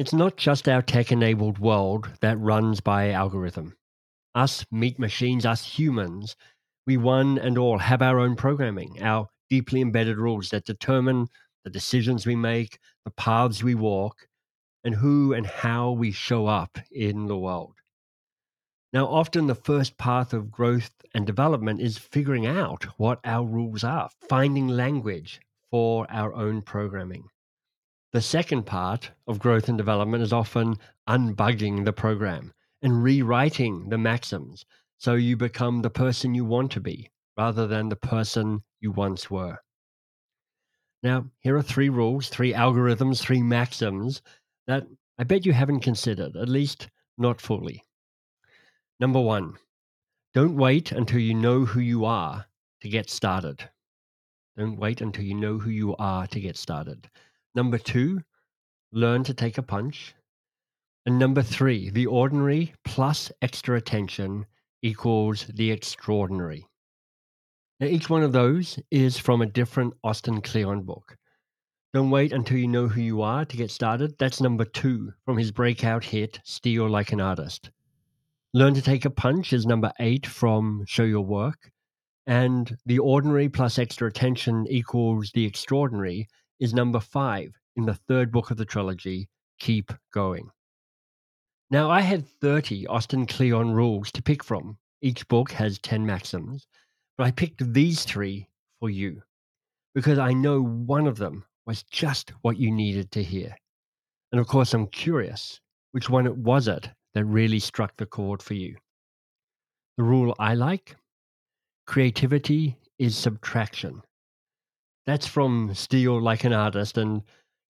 It's not just our tech enabled world that runs by algorithm. Us meat machines, us humans, we one and all have our own programming, our deeply embedded rules that determine the decisions we make, the paths we walk, and who and how we show up in the world. Now, often the first path of growth and development is figuring out what our rules are, finding language for our own programming. The second part of growth and development is often unbugging the program and rewriting the maxims so you become the person you want to be rather than the person you once were. Now, here are three rules, three algorithms, three maxims that I bet you haven't considered, at least not fully. Number one, don't wait until you know who you are to get started. Don't wait until you know who you are to get started. Number two, learn to take a punch. And number three, the ordinary plus extra attention equals the extraordinary. Now, each one of those is from a different Austin Kleon book. Don't wait until you know who you are to get started. That's number two from his breakout hit, Steal Like an Artist. Learn to Take a Punch is number eight from Show Your Work. And The Ordinary plus Extra Attention equals The Extraordinary is number five in the third book of the trilogy, Keep Going. Now, I had 30 Austin Kleon rules to pick from. Each book has 10 maxims, but I picked these three for you because I know one of them was just what you needed to hear. And of course, I'm curious which one it was it that really struck the chord for you. The rule I like creativity is subtraction. That's from Steal Like an Artist, and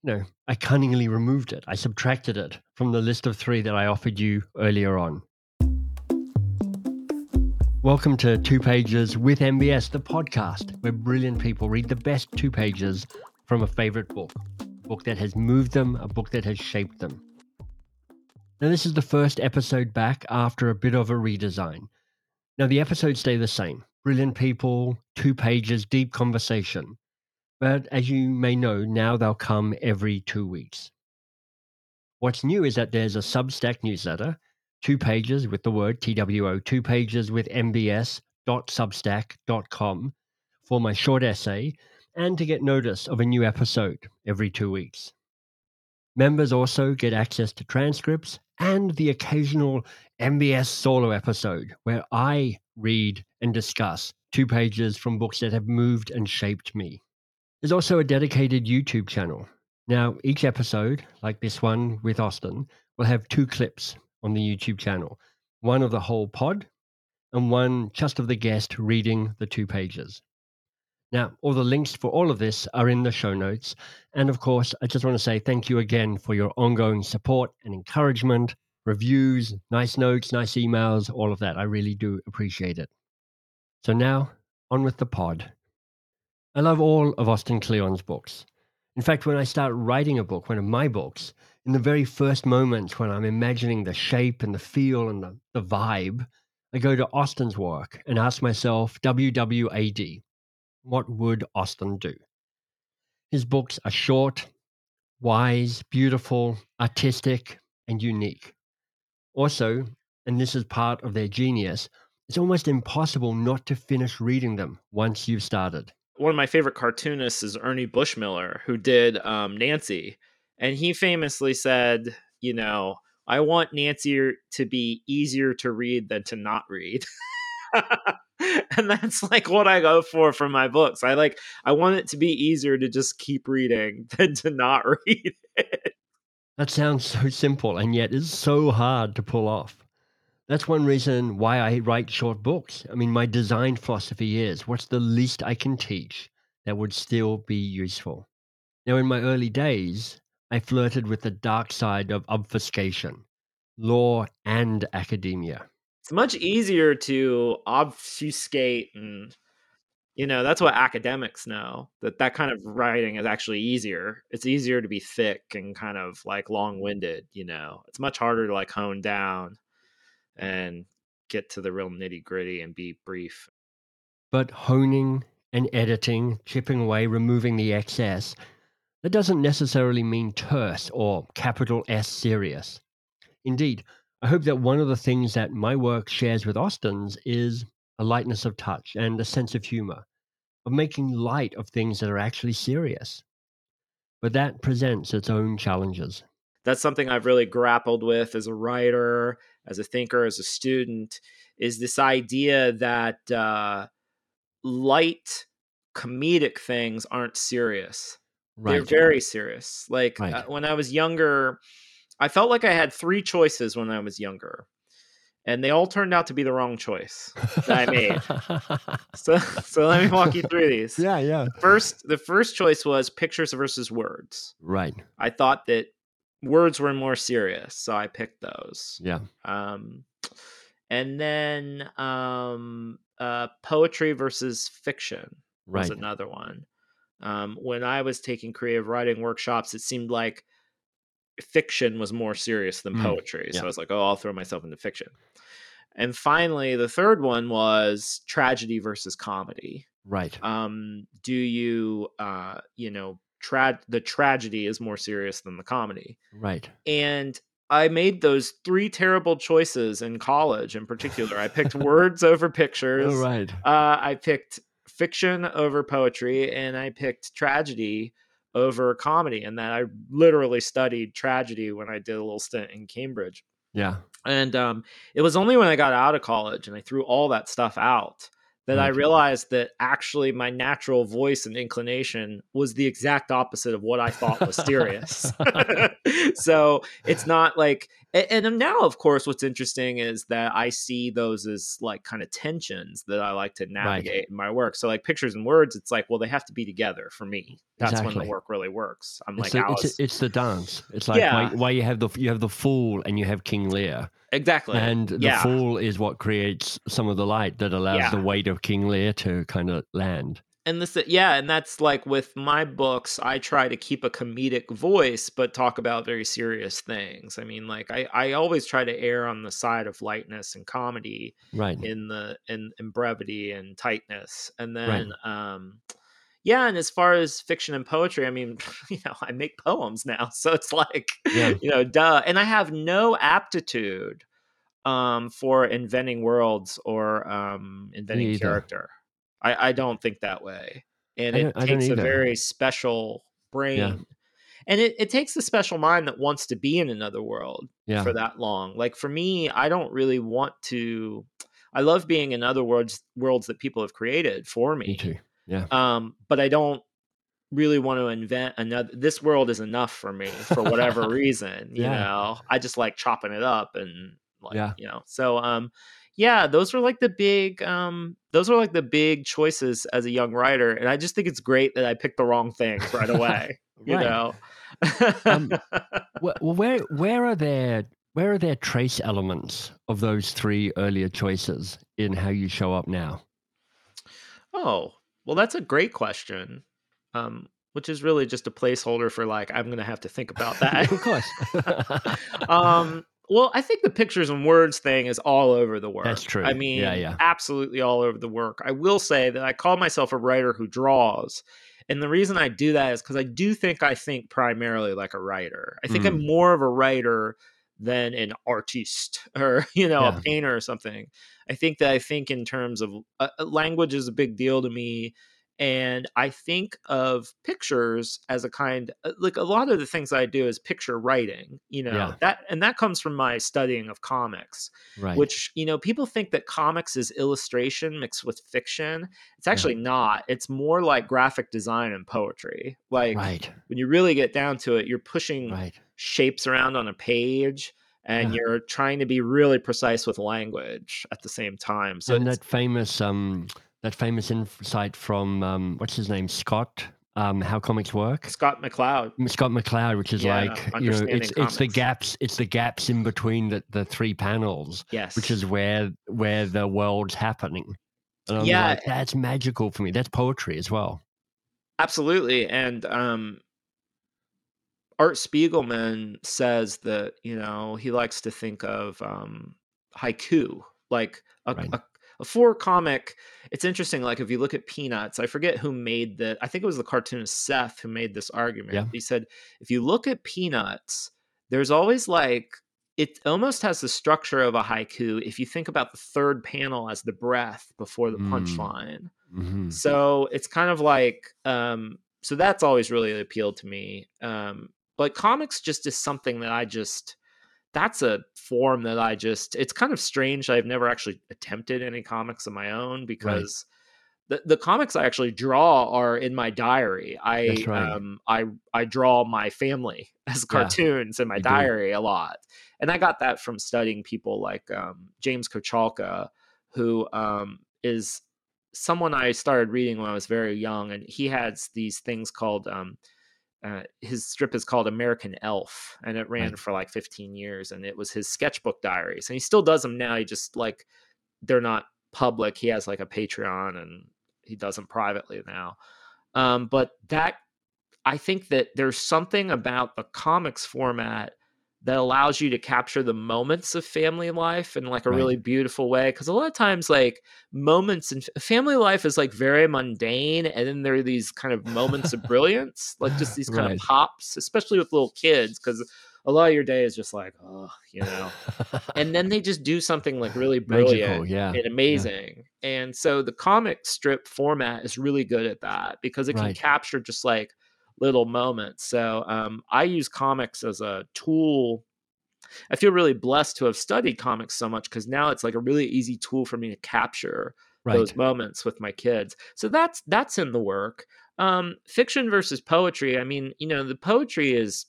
you know, I cunningly removed it. I subtracted it from the list of three that I offered you earlier on. Welcome to Two Pages with MBS, the podcast where brilliant people read the best two pages from a favorite book, a book that has moved them, a book that has shaped them. Now, this is the first episode back after a bit of a redesign. Now, the episodes stay the same brilliant people, two pages, deep conversation. But as you may know, now they'll come every two weeks. What's new is that there's a Substack newsletter, two pages with the word TWO, two pages with mbs.substack.com for my short essay and to get notice of a new episode every two weeks. Members also get access to transcripts and the occasional MBS solo episode where I read and discuss two pages from books that have moved and shaped me. There's also a dedicated YouTube channel. Now, each episode, like this one with Austin, will have two clips on the YouTube channel one of the whole pod and one just of the guest reading the two pages. Now, all the links for all of this are in the show notes. And of course, I just want to say thank you again for your ongoing support and encouragement, reviews, nice notes, nice emails, all of that. I really do appreciate it. So now, on with the pod. I love all of Austin Kleon's books. In fact, when I start writing a book, one of my books, in the very first moments when I'm imagining the shape and the feel and the, the vibe, I go to Austin's work and ask myself, WWAD, what would Austin do? His books are short, wise, beautiful, artistic, and unique. Also, and this is part of their genius, it's almost impossible not to finish reading them once you've started. One of my favorite cartoonists is Ernie Bushmiller, who did um, Nancy. And he famously said, you know, I want Nancy to be easier to read than to not read. and that's like what I go for from my books. I like I want it to be easier to just keep reading than to not read it. That sounds so simple and yet it's so hard to pull off. That's one reason why I write short books. I mean, my design philosophy is what's the least I can teach that would still be useful? Now, in my early days, I flirted with the dark side of obfuscation, law and academia it's much easier to obfuscate and you know that's what academics know that that kind of writing is actually easier it's easier to be thick and kind of like long-winded you know it's much harder to like hone down and get to the real nitty gritty and be brief but honing and editing chipping away removing the excess That doesn't necessarily mean terse or capital S serious. Indeed, I hope that one of the things that my work shares with Austin's is a lightness of touch and a sense of humor, of making light of things that are actually serious. But that presents its own challenges. That's something I've really grappled with as a writer, as a thinker, as a student, is this idea that uh, light comedic things aren't serious. Right. They're very serious. Like Right. uh, when I was younger, I felt like I had three choices when I was younger, and they all turned out to be the wrong choice. that I made. So, so let me walk you through these. yeah, yeah. First, the first choice was pictures versus words. Right. I thought that words were more serious, so I picked those. Yeah. Um, and then um, uh, poetry versus fiction was another one. Um, when I was taking creative writing workshops, it seemed like fiction was more serious than Mm, poetry. So. I was like, oh, I'll throw myself into fiction. And finally, the third one was tragedy versus comedy. Right. Um, do you, uh, you know, tra- the tragedy is more serious than the comedy? Right. and I made those three terrible choices in college. In particular, I picked words over pictures. Oh, right. Uh, I picked fiction over poetry, and I picked tragedy over comedy. And that I literally studied tragedy when I did a little stint in Cambridge. Yeah. And um, it was only when I got out of college and I threw all that stuff out that I realized that actually my natural voice and inclination was the exact opposite of what I thought was serious. so it's not like, and now, of course, what's interesting is that I see those as like kind of tensions that I like to navigate in my work. So, like pictures and words, it's like, well, they have to be together for me. That's when the work really works. I'm It's, like, the, it's, it's the dance. It's like Yeah. why, why you have the you have the fool and you have King Lear, exactly. and the yeah. fool is what creates some of the light that allows Yeah. the weight of King Lear to kind of land. and this yeah and that's like with my books i try to keep a comedic voice but talk about very serious things i mean like i, I always try to err on the side of lightness and comedy Right. in the in, in brevity and tightness and Right. then um yeah and as far as fiction and poetry i mean you know i make poems now so it's like Yeah. you know duh and i have no aptitude um for inventing worlds or um inventing character i i don't think that way and it don't- I don't takes a very special brain and it, it takes a special mind that wants to be in another world Yeah. for that long. Like for me, I don't really want to. I love being in other worlds worlds that people have created for Me me. Yeah. Um, but I don't really want to invent another. This world is enough for me for whatever reason. You Yeah. know, I just like chopping it up and like Yeah. you know. So um, yeah, those were like the big um, those were like the big choices as a young writer, and I just think it's great that I picked the wrong things right away. you Right. know. Um, well, where where are there where are there trace elements of those three earlier choices in how you show up now? Oh, well, that's a great question. Um, which is really just a placeholder for like I'm gonna have to think about that. of course. um, well, I think the pictures and words thing is all over the work. That's true. I Yeah, mean, yeah. absolutely all over the work. I will say that I call myself a writer who draws. And the reason I do that is because I do think I think primarily like a writer. I think Mm. I'm more of a writer than an artiste or, you know, Yeah. a painter or something. I think that I think in terms of uh, uh, language is a big deal to me. And I think of pictures as a kind, uh, like a lot of the things I do is picture writing, you know, Yeah. that, and that comes from my studying of comics right. which you know people think that comics is illustration mixed with fiction it's actually not it's more like graphic design and poetry like right. when you really get down to it you're pushing Right. Shapes around on a page and Yeah. you're trying to be really precise with language at the same time so and that famous um that famous insight from um what's his name Scott um how comics work scott mccloud Scott McCloud, which is Yeah, like you know it's it's the gaps it's the gaps in between the, the three panels, yes which is where where the world's happening. And I'm Yeah. like, that's magical for me. That's poetry as well. Absolutely. And um Art Spiegelman says that, you know, he likes to think of um haiku, like a, Right. a, before comic it's interesting like if you look at peanuts i forget who made the i think it was the cartoonist seth who made this argument Yeah. he said if you look at peanuts there's always like it almost has the structure of a haiku if you think about the third panel as the breath before the Mm. punchline Mhm. so it's kind of like um so that's always really appealed to me um but comics just is something that i just that's a form that i just it's kind of strange i've never actually attempted any comics of my own because the, the comics i actually draw are in my diary i right. um i i draw my family as Yeah, cartoons in my you do. diary a lot and i got that from studying people like um james kochalka who um is someone I started reading when I was very young, and he has these things called um, uh, his strip is called American Elf, and it ran Right. for like 15 years, and it was his sketchbook diaries, and he still does them now. He just like they're not public. He has like a Patreon, and he does them privately now. Um, but that I think that there's something about the comics format that allows you to capture the moments of family life in like a Right. really beautiful way because a lot of times like moments in family life is like very mundane and then there are these kind of moments of brilliance like just these kind Right. of pops especially with little kids because a lot of your day is just like oh you know and then they just do something like really brilliant Magical, yeah. and amazing. And so the comic strip format is really good at that because it can capture just like little moments. So um, I use comics as a tool. I feel really blessed to have studied comics so much because now it's like a really easy tool for me to capture Right. those moments with my kids. So that's that's in the work. Um, fiction versus poetry. I mean, you know, the poetry is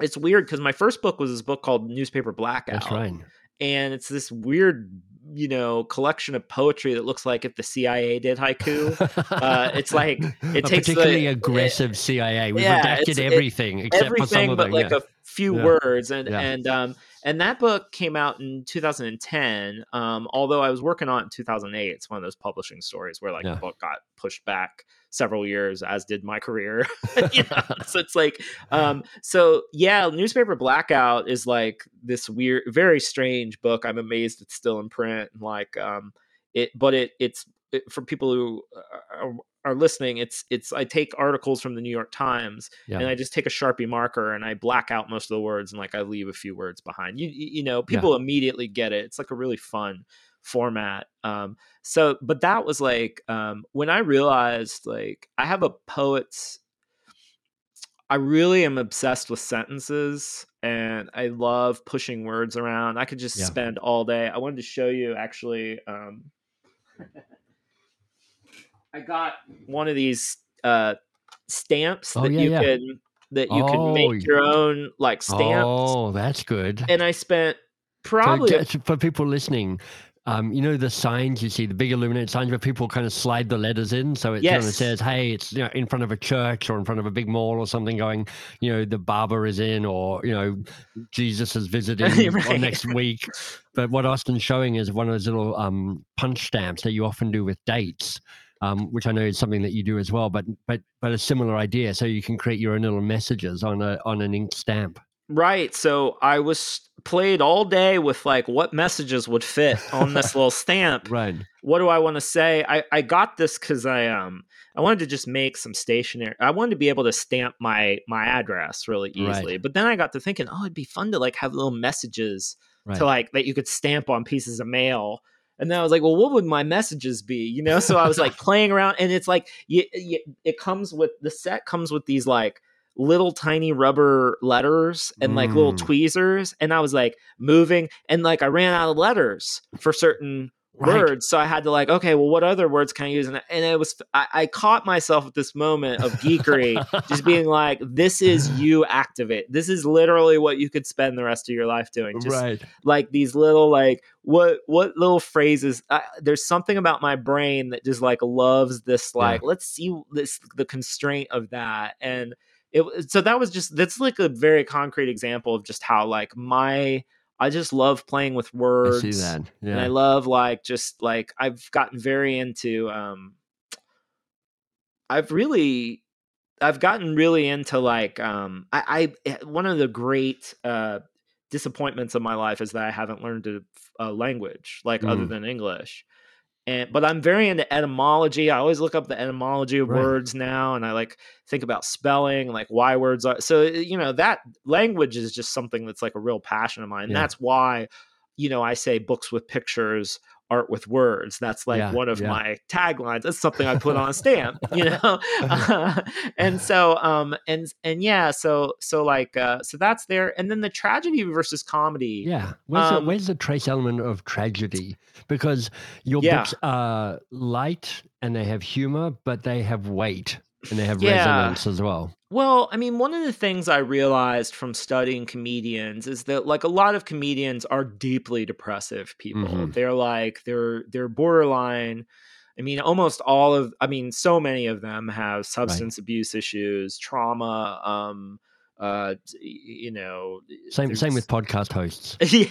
it's weird because my first book was this book called Newspaper Blackout That's right. and it's this weird you know collection of poetry that looks like if the cia did haiku Uh, it's like- it a takes the- particularly it- aggressive CIA. We've Yeah, redacted it's- it- everything except for some everything of but them. like yeah. a few Yeah. words and and um and that book came out in 2010 um although i was working on it in 2008 it's one of those publishing stories where like Yeah. the book got pushed back several years as did my career you know? so it's like um so yeah newspaper blackout is like this weird very strange book i'm amazed it's still in print and like um it but it it's it, for people who are, are listening it's it's i take articles from the new york times Yeah. and I just take a sharpie marker and I black out most of the words and like I leave a few words behind. You you know, people immediately get it. It's like a really fun format. Um so but that was like um when I realized like I have a poet's I really am obsessed with sentences and I love pushing words around. I could just Yeah. spend all day. I wanted to show you actually um I got one of these uh stamps Oh, that yeah, you yeah. can that you Oh, can make your own like stamps Oh, that's good. and I spent probably just for people listening, um, you know the signs you see, the big illuminated signs where people kind of slide the letters in, so it kind of says, "Hey, it's you know in front of a church or in front of a big mall or something." Going, you know, the barber is in, or you know, Jesus is visiting Right. next week. But what Austin's showing is one of those little um, punch stamps that you often do with dates. Um, which I know is something that you do as well, but but but a similar idea. So you can create your own little messages on a on an ink stamp. right. So I was played all day with like what messages would fit on this little stamp. Right. What do I want to say? I I got this because I um I wanted to just make some stationery. I wanted to be able to stamp my my address really Right. easily. But then I got to thinking, oh, it'd be fun to like have little messages Right. to like that you could stamp on pieces of mail. And then I was like, well, what would my messages be? You know, so I was like playing around, and it's like you, you, it comes with the set comes with these like little tiny rubber letters and like little Mm. tweezers, and I was like moving, and like I ran out of letters for certain Right. words, so I had to like, okay, well, what other words can I use? And, and it was I, I caught myself at this moment of geekery, just being like, this is you activate. This is literally what you could spend the rest of your life doing. Just right. like these little like what what little phrases I, there's something about my brain that just like loves this Yeah. like let's see this the constraint of that and it so that was just that's like a very concrete example of just how like my i just love playing with I words see that. and i love like just like i've gotten very into um i've really i've gotten really into like um i i one of the great uh disappointments of my life is that i haven't learned a, a language like other Mm. than english and but I'm very into etymology. I always look up the etymology of Right. words now, and I like think about spelling, like why words are. So eh, you know that language is just something that's like a real passion of mine. And Yeah. that's why, you know, I say books with pictures, art with words. That's like Yeah, one of yeah. my taglines. That's something I put on a stamp, you know. and so, um, and and yeah, so so like, uh, so that's there. And then the tragedy versus comedy. Yeah. Where's, Um, the, where's the trace element of tragedy? Because your Yeah. books are light and they have humor, but they have weight and they have Yeah. resonance as well. Well, I mean, one of the things I realized from studying comedians is that like a lot of comedians are deeply depressive people. Mhm. They're like they're they're borderline. I mean, almost all of I mean, so many of them have substance abuse issues, trauma, um uh you know, Same same with podcast hosts. yeah,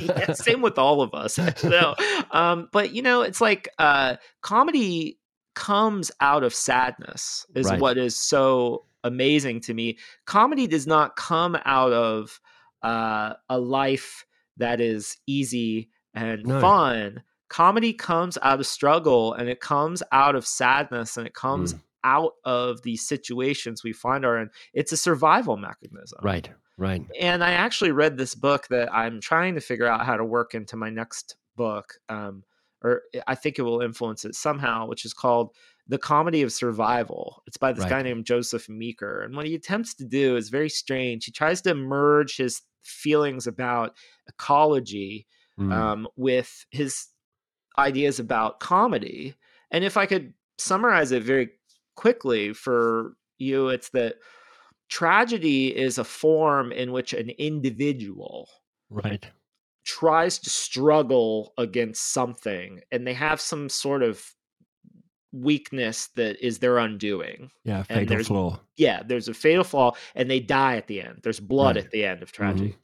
yeah, same with all of us. So, um, but you know, it's like uh, comedy comes out of sadness, is Right. what is so amazing to me. Comedy does not come out of uh, a life that is easy and No. fun. Comedy comes out of struggle and it comes out of sadness and it comes Mm. out of these situations we find our in. It's a survival mechanism Right. Right. and I actually read this book that I'm trying to figure out how to work into my next book, um, or I think it will influence it somehow, which is called The Comedy of Survival. It's by this guy named Joseph Meeker. And what he attempts to do is very strange. He tries to merge his feelings about ecology Mm. um, with his ideas about comedy. And if I could summarize it very quickly for you, it's that tragedy is a form in which an individual right. Tries to struggle against something and they have some sort of weakness that is their undoing. Yeah. Fatal there's- flaw. Yeah, there's a fatal flaw and they die at the end. There's blood Right. at the end of mm-hmm. tragedy.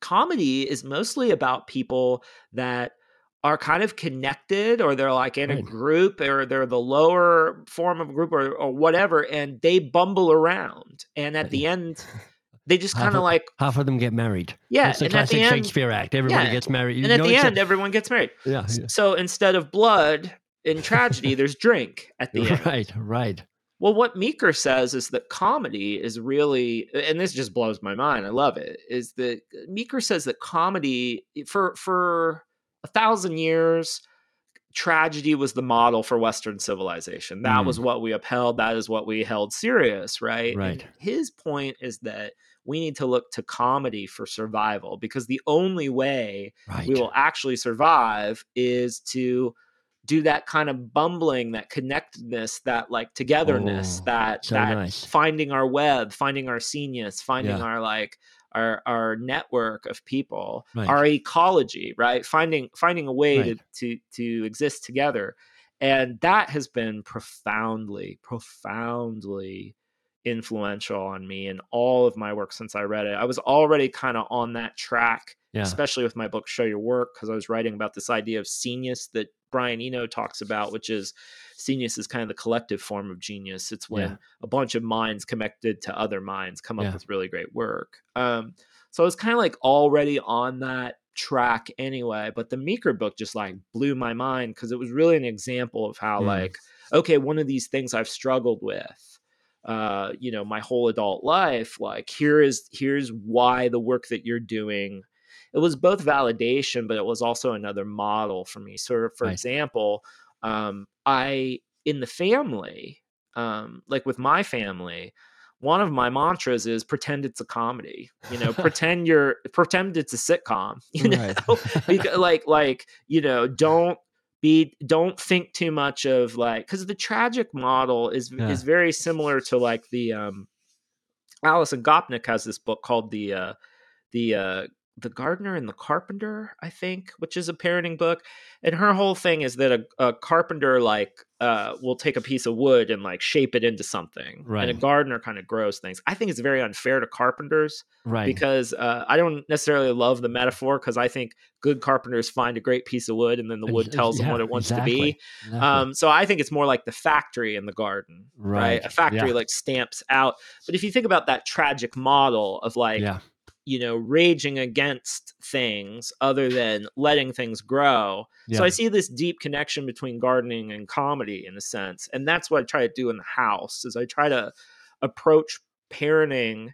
Comedy is mostly about people that are kind of connected or they're like in a group or they're the lower form of a group or, or whatever and they bumble around and at the end they just kind of like Half of them get married. yeah It's and at classic the end Shakespeare act. Everybody yeah, gets married. and at the end everyone gets married yeah, yeah. so instead of blood in tragedy there's drink at the end Right. Right. Well, what Meeker says is that comedy is really, and this just blows my mind. I love it. Is that Meeker says that comedy for for a thousand years, tragedy was the model for Western civilization. That Mm. was what we upheld. That is what we held serious, right? And Right. his point is that we need to look to comedy for survival because the only way Right. we will actually survive is to do that kind of bumbling that connectedness that like togetherness Oh, that so that nice. finding our web finding our scenius finding Yeah. our like our our network of people Right. our ecology right finding finding a way Right. to to to exist together and that has been profoundly profoundly influential on me in all of my work since I read it. I was already kind of on that track Yeah. especially with my book show your work because i was writing about this idea of scenius that brian eno talks about which is scenius is kind of the collective form of genius it's when Yeah. a bunch of minds connected to other minds come up Yeah. with really great work um, so i was kind of like already on that track anyway but the meeker book just like blew my mind because it was really an example of how Mm. like okay one of these things i've struggled with uh you know my whole adult life like here is here's why the work that you're doing it was both validation but it was also another model for me so for Right. example um i in the family um like with my family one of my mantras is pretend it's a comedy you know pretend you're pretend it's a sitcom you know Right. because, like like you know don't be don't think too much of like because the tragic model is Yeah. is very similar to like the um Alison Gopnik has this book called the uh the uh the gardener and the carpenter i think which is a parenting book and her whole thing is that a, a carpenter like uh will take a piece of wood and like shape it into something right. and a gardener kind of grows things i think it's very unfair to carpenters right. because uh, I don't necessarily love the metaphor because I think good carpenters find a great piece of wood and then the wood tells them what it wants exactly, to be. exactly. Um, so I think it's more like the factory in the garden, right? Right, A factory yeah. like stamps out. But if you think about that tragic model of like yeah. You know raging against things other than letting things grow. So i see this deep connection between gardening and comedy in a sense and that's what i try to do in the house is i try to approach parenting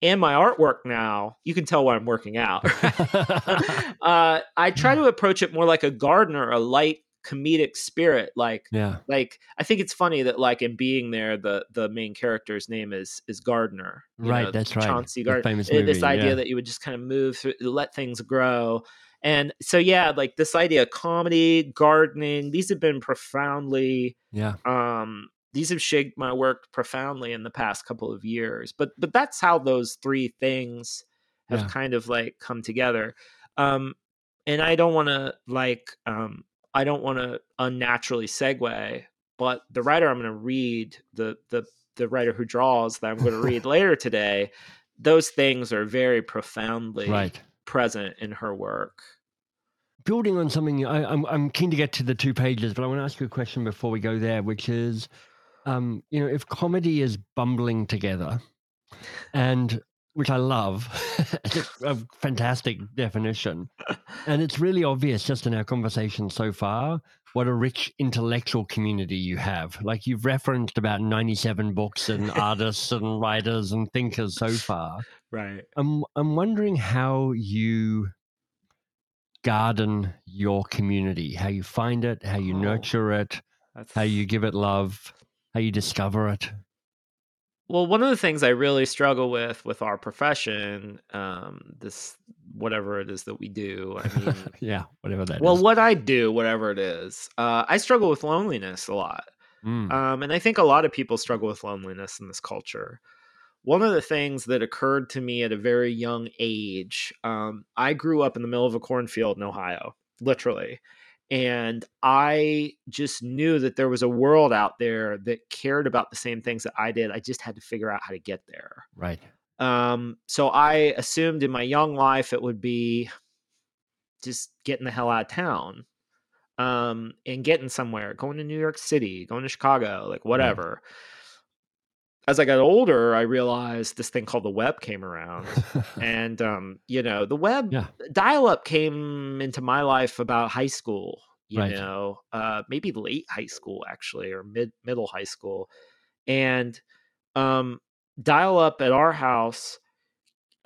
and my artwork now. You can tell why i'm working out. Uh, i try to approach it more like a gardener a light comedic spirit like yeah. like i think it's funny that like in being there the the main character's name is is gardiner right know, that's right. Chauncey gardiner famous Uh, movie, this idea yeah. that you would just kind of move through let things grow. And so yeah like this idea of comedy gardening these have been profoundly yeah. um these have shaped my work profoundly in the past couple of years but but that's how those three things have Yeah. kind of like come together. Um and i don't want to like um i don't want to unnaturally segue but the writer i'm going to read the the the writer who draws that i'm going to read later today those things are very profoundly right. present in her work. Building on something I, I'm, I'm keen to get to the two pages but i want to ask you a question before we go there which is um, you know if comedy is bumbling together and which i love. It's a fantastic definition. And it's really obvious just in our conversation so far what a rich intellectual community you have. Like you've referenced about 97 books and artists and writers and thinkers so far. Right. I'm I'm wondering how you garden your community, how you find it, how you Oh. nurture it, that's how you give it love, how you discover it. Well, one of the things I really struggle with with our profession, um, this whatever it is that we do. I mean, yeah, whatever that is. well, what I do, whatever it is, uh, I struggle with loneliness a lot, Mm, um, and I think a lot of people struggle with loneliness in this culture. One of the things that occurred to me at a very young age, um, I grew up in the middle of a cornfield in Ohio, literally. And I just knew that there was a world out there that cared about the same things that I did. I just had to figure out how to get there. right. Um, so I assumed in my young life it would be just getting the hell out of town um, and getting somewhere, going to New York City, going to Chicago, like whatever. As I got older, I realized this thing called the web came around. and um, you know, the web Yeah. dial-up came into my life about high school, you Right. know, uh, maybe late high school actually, or mid middle high school. And um dial up at our house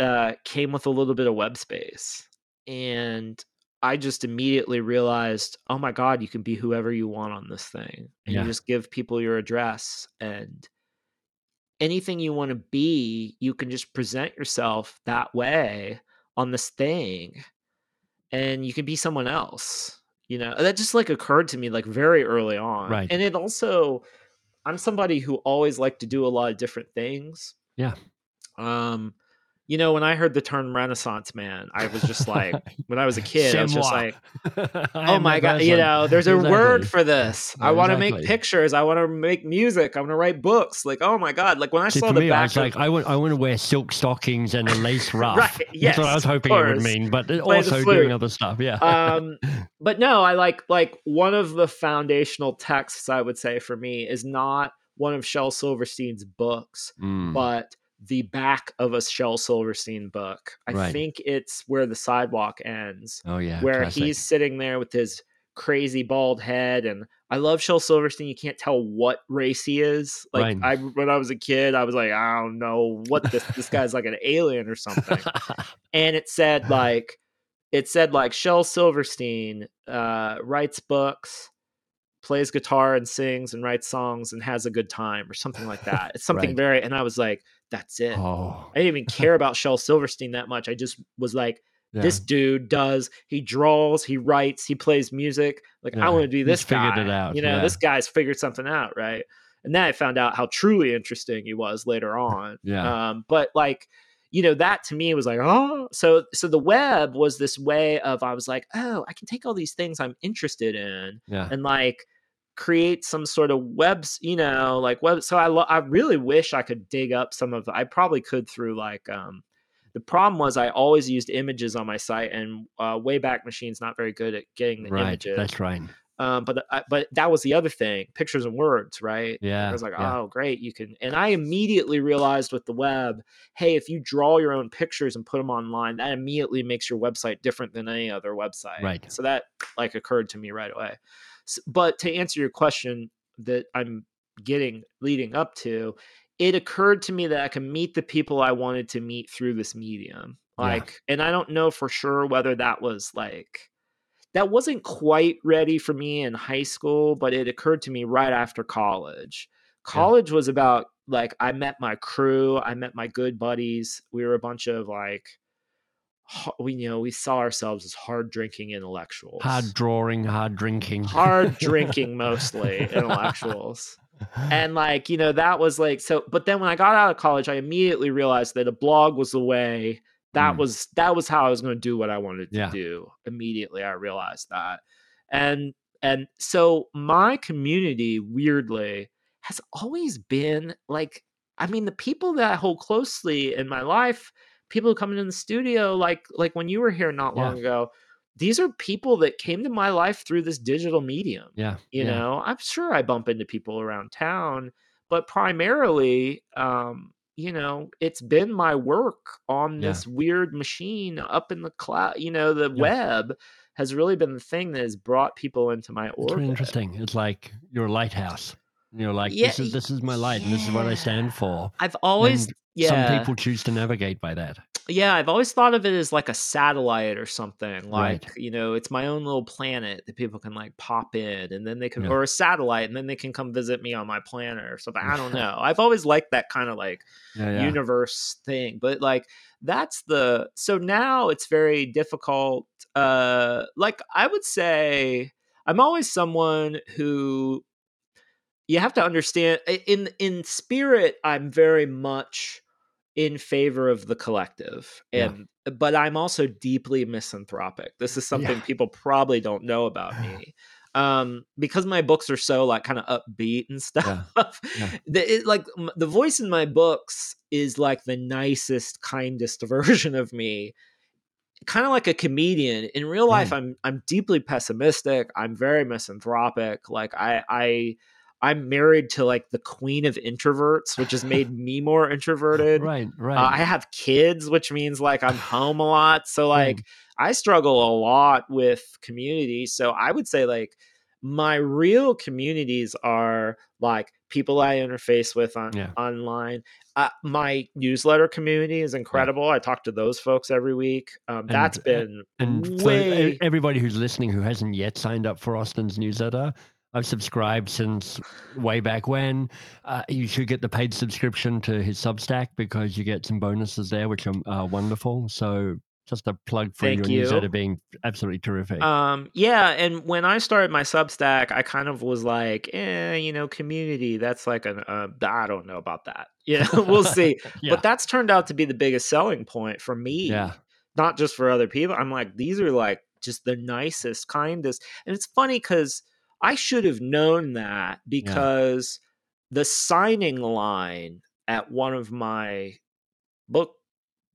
uh, came with a little bit of web space. And I just immediately realized, oh my God, you can be whoever you want on this thing. And Yeah. you just give people your address and anything you want to be, you can just present yourself that way on this thing and you can be someone else. You know, that just like occurred to me like very early on. Right. And it also, I'm somebody who always liked to do a lot of different things. Yeah. Um, you know, when I heard the term Renaissance man, I was just like, when I was a kid, I was just like, oh my god, you know, there's a word for this. I want to make pictures. I want to make music. I want to write books. Like, oh my god, like when I See, saw the me, I back was like, I want, I want to wear silk stockings and a lace ruff. Right, That's what I was hoping it would mean, but Play also doing other stuff. Yeah. um but no i like like one of the foundational texts i would say for me is not one of shel silverstein's books Mm, but the back of a shel silverstein book i Right. think it's where the sidewalk ends oh yeah. where classic. he's sitting there with his crazy bald head and i love shel silverstein you can't tell what race he is like Right. i when i was a kid i was like i don't know what this this guy's like an alien or something and it said like it said like Shel Silverstein uh, writes books, plays guitar and sings and writes songs and has a good time or something like that. It's something Right. very and I was like, that's it. oh, I didn't even care about Shel Silverstein that much. I just was like, yeah. this dude does. He draws, he writes, he plays music. Like Yeah, I want to be he's this figured guy. it out, You know, yeah. this guy's figured something out, right? And then I found out how truly interesting he was later on. Yeah. Um, but like, you know, that to me was like, oh, so so the web was this way of I was like, oh, I can take all these things I'm interested in yeah. and like create some sort of webs, you know, like web. So I lo- I really wish I could dig up some of. I probably could through like um. The problem was I always used images on my site, and uh, Wayback Machine's not very good at getting the Right. images. That's right. Um, but I, but that was the other thing, pictures and words, right? Yeah. I was like, yeah. oh, great, you can. And I immediately realized with the web, hey, if you draw your own pictures and put them online, that immediately makes your website different than any other website. Right. So that like occurred to me right away. But to answer your question that I'm getting leading up to, it occurred to me that I could meet the people I wanted to meet through this medium. Yeah. Like, and I don't know for sure whether that was like that wasn't quite ready for me in high school, but it occurred to me right after college. College was about like I met my crew, I met my good buddies. We were a bunch of like we you know we saw ourselves as hard drinking intellectuals, Hard drawing, hard drinking. hard drinking mostly intellectuals and like you know that was like so but then when i got out of college i immediately realized that a blog was the way that Mm. was that was how i was going to do what i wanted to Yeah. do immediately i realized that and and so my community weirdly has always been like i mean the people that i hold closely in my life people who come into the studio like like when you were here not long ago these are people that came to my life through this digital medium yeah. you yeah. know i'm sure i bump into people around town but primarily um you know it's been my work on Yeah. this weird machine up in the cloud you know the Yeah. web has really been the thing that has brought people into my It's orbit really interesting. It's like you're lighthouse. You're like, Yeah, this is this is my light, and this is what I stand for. i've always And yeah Some people choose to navigate by that. yeah i've always thought of it as like a satellite or something like Right. you know it's my own little planet that people can like pop in and then they can Yeah. or a satellite and then they can come visit me on my planet or something i don't know i've always liked that kind of like Yeah, yeah. universe thing but like that's the so now it's very difficult uh like i would say i'm always someone who you have to understand in in spirit i'm very much in favor of the collective Yeah. and but i'm also deeply misanthropic this is something Yeah. people probably don't know about me um because my books are so like kind of upbeat and stuff yeah. the, it, like m- the voice in my books is like the nicest kindest version of me kind of like a comedian in real life i'm i'm deeply pessimistic i'm very misanthropic like i i i'm married to like the queen of introverts which has made me more introverted Right, right. uh, I have kids, which means like I'm home a lot. So like Mm. I struggle a lot with community. So I would say like my real communities are like people I interface with on Yeah. online. Uh, my newsletter community is incredible. I talk to those folks every week. Um, that's And- been and way e- everybody who's listening who hasn't yet signed up for Austin's newsletter, I've subscribed since way back when. Uh, you should get the paid subscription to his Substack because you get some bonuses there, which are uh, wonderful. So just a plug for Thank your newsletter you. being absolutely terrific. Um, yeah, and when I started my Substack, I kind of was like, eh, you know, community. That's like an, uh, I don't know about that. Yeah, we'll see. yeah, But that's turned out to be the biggest selling point for me, yeah, not just for other people. I'm like, these are like just the nicest, kindest, and it's funny because I should have known that because the signing line at one of my book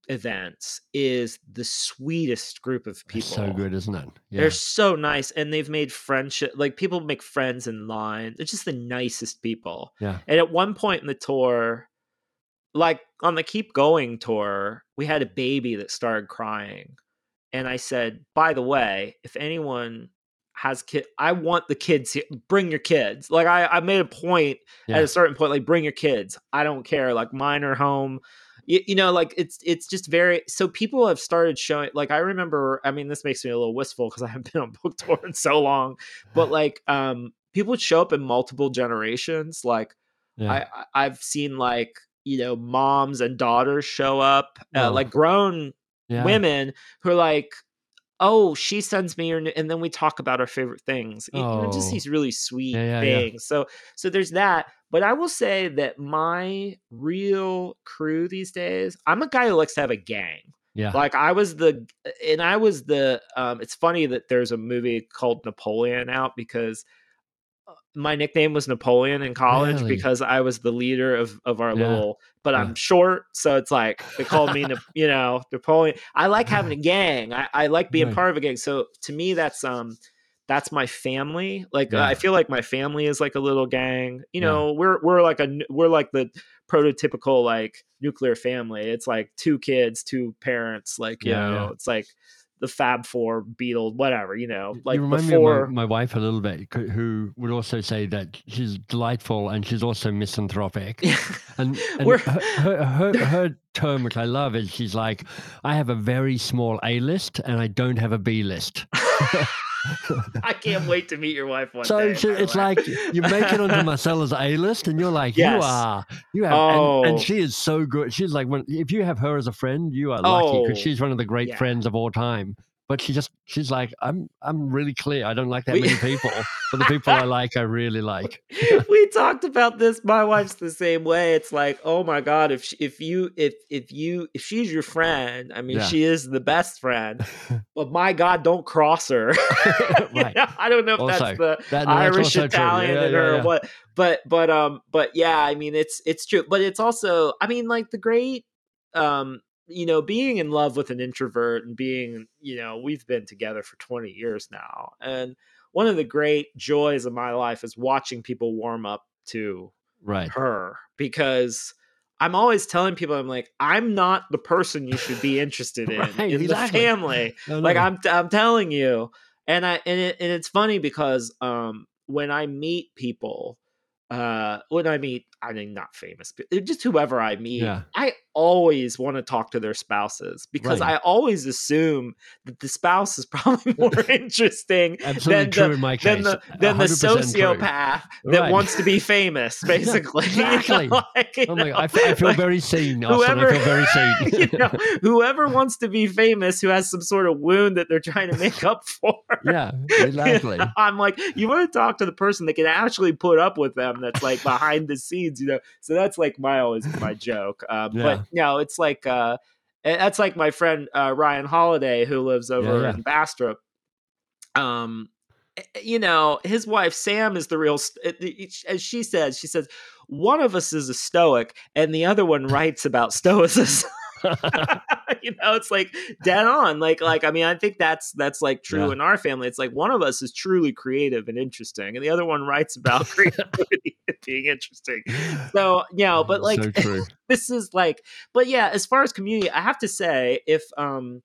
events is the sweetest group of people. It's so good, isn't it? Yeah, They're so nice, and they've made friendship. Like people make friends in line. They're just the nicest people. yeah, And at one point in the tour, like on the Keep Going tour, we had a baby that started crying, and I said, "By the way, if anyone has kid, I want the kids here. Bring your kids." Like I, I made a point yeah. at a certain point, like bring your kids. I don't care. Like mine are home. You, you know, like it's it's just very. So people have started showing. Like I remember. I mean, this makes me a little wistful because I haven't been on book tour in so long. But like, um, people would show up in multiple generations. Like yeah. I, I've seen like you know moms and daughters show up, uh, like grown yeah. women who are like. Oh, she sends me her, and then we talk about our favorite things. You know, just Oh. these really sweet Yeah, yeah, yeah. things. So, so there's that. But I will say that my real crew these days, I'm a guy who likes to have a gang. Yeah. Like I was the, and I was the. Um, it's funny that there's a movie called Napoleon out because my nickname was Napoleon in college Really? because I was the leader of of our Yeah. little. But Yeah. I'm short, so it's like they called me, you know, Napoleon. I like having a gang. I, I like being Right. part of a gang. So to me, that's um, that's my family. Like Yeah. I feel like my family is like a little gang. You know, we're we're like a we're like the prototypical like nuclear family. It's like two kids, two parents. Like you Yeah, know, it's like the Fab Four, Beatles, whatever. You know, like you remind before. me of my, my wife a little bit, who would also say that she's delightful and she's also misanthropic. And, and her, her, her, her term, which I love, is she's like, I have a very small A list and I don't have a B list. I can't wait to meet your wife one So day. the it's like you make it onto Marcella's A list, and you're like, Yes. you are, you have, Oh. and, and oh. she is so good. She's like, when, if you have her as a friend, you are lucky because Oh, she's one of the great yeah. friends of all time. But she just, she's like, I'm, I'm really clear. I don't like that We- many people, but the people I like, I really like. we talked about this. My wife's the same way. It's like, oh my god, if she, if you if if you if she's your friend, I mean, Yeah. she is the best friend. But my god, don't cross her. You Right. know, I don't know if Also, that's the That, no, Irish true. Italian Yeah, in yeah, her yeah. or what. But but um but yeah, I mean it's it's true. But it's also I mean like the great um you know being in love with an introvert and being you know we've been together for 20 years now and one of the great joys of my life is watching people warm up to Right. her because I'm always telling people I'm like I'm not the person you should be interested in Right, in exactly. the family No, like. I'm I'm telling you, and I and it, and it's funny because um when I meet people, uh when I meet I mean not famous, but uh, just whoever I meet, Yeah. I always want to talk to their spouses because Right. I always assume that the spouse is probably more interesting than the in than the than the 100% true. sociopath that Right. wants to be famous, basically. You know, like, you Oh my God, I feel, I feel like, very seen, Austin. whoever- I feel very seen. you know, whoever wants to be famous who has some sort of wound that they're trying to make up for. yeah, You exactly. know, I'm like, you want to talk to the person that can actually put up with them that's like behind the scenes, you know. So that's like my always my joke. Um, Yeah. But you know, it's like uh, that's like my friend uh, Ryan Holiday who lives over yeah. in Bastrop. Um, you know, his wife Sam is the real. eh, As she says, she says one of us is a stoic, and the other one writes about stoicism. you know it's like dead on like like i mean i think that's that's like true Yeah. in our family. It's like one of us is truly creative and interesting and the other one writes about creativity being interesting. So you know but like so this is like but yeah as far as community i have to say if um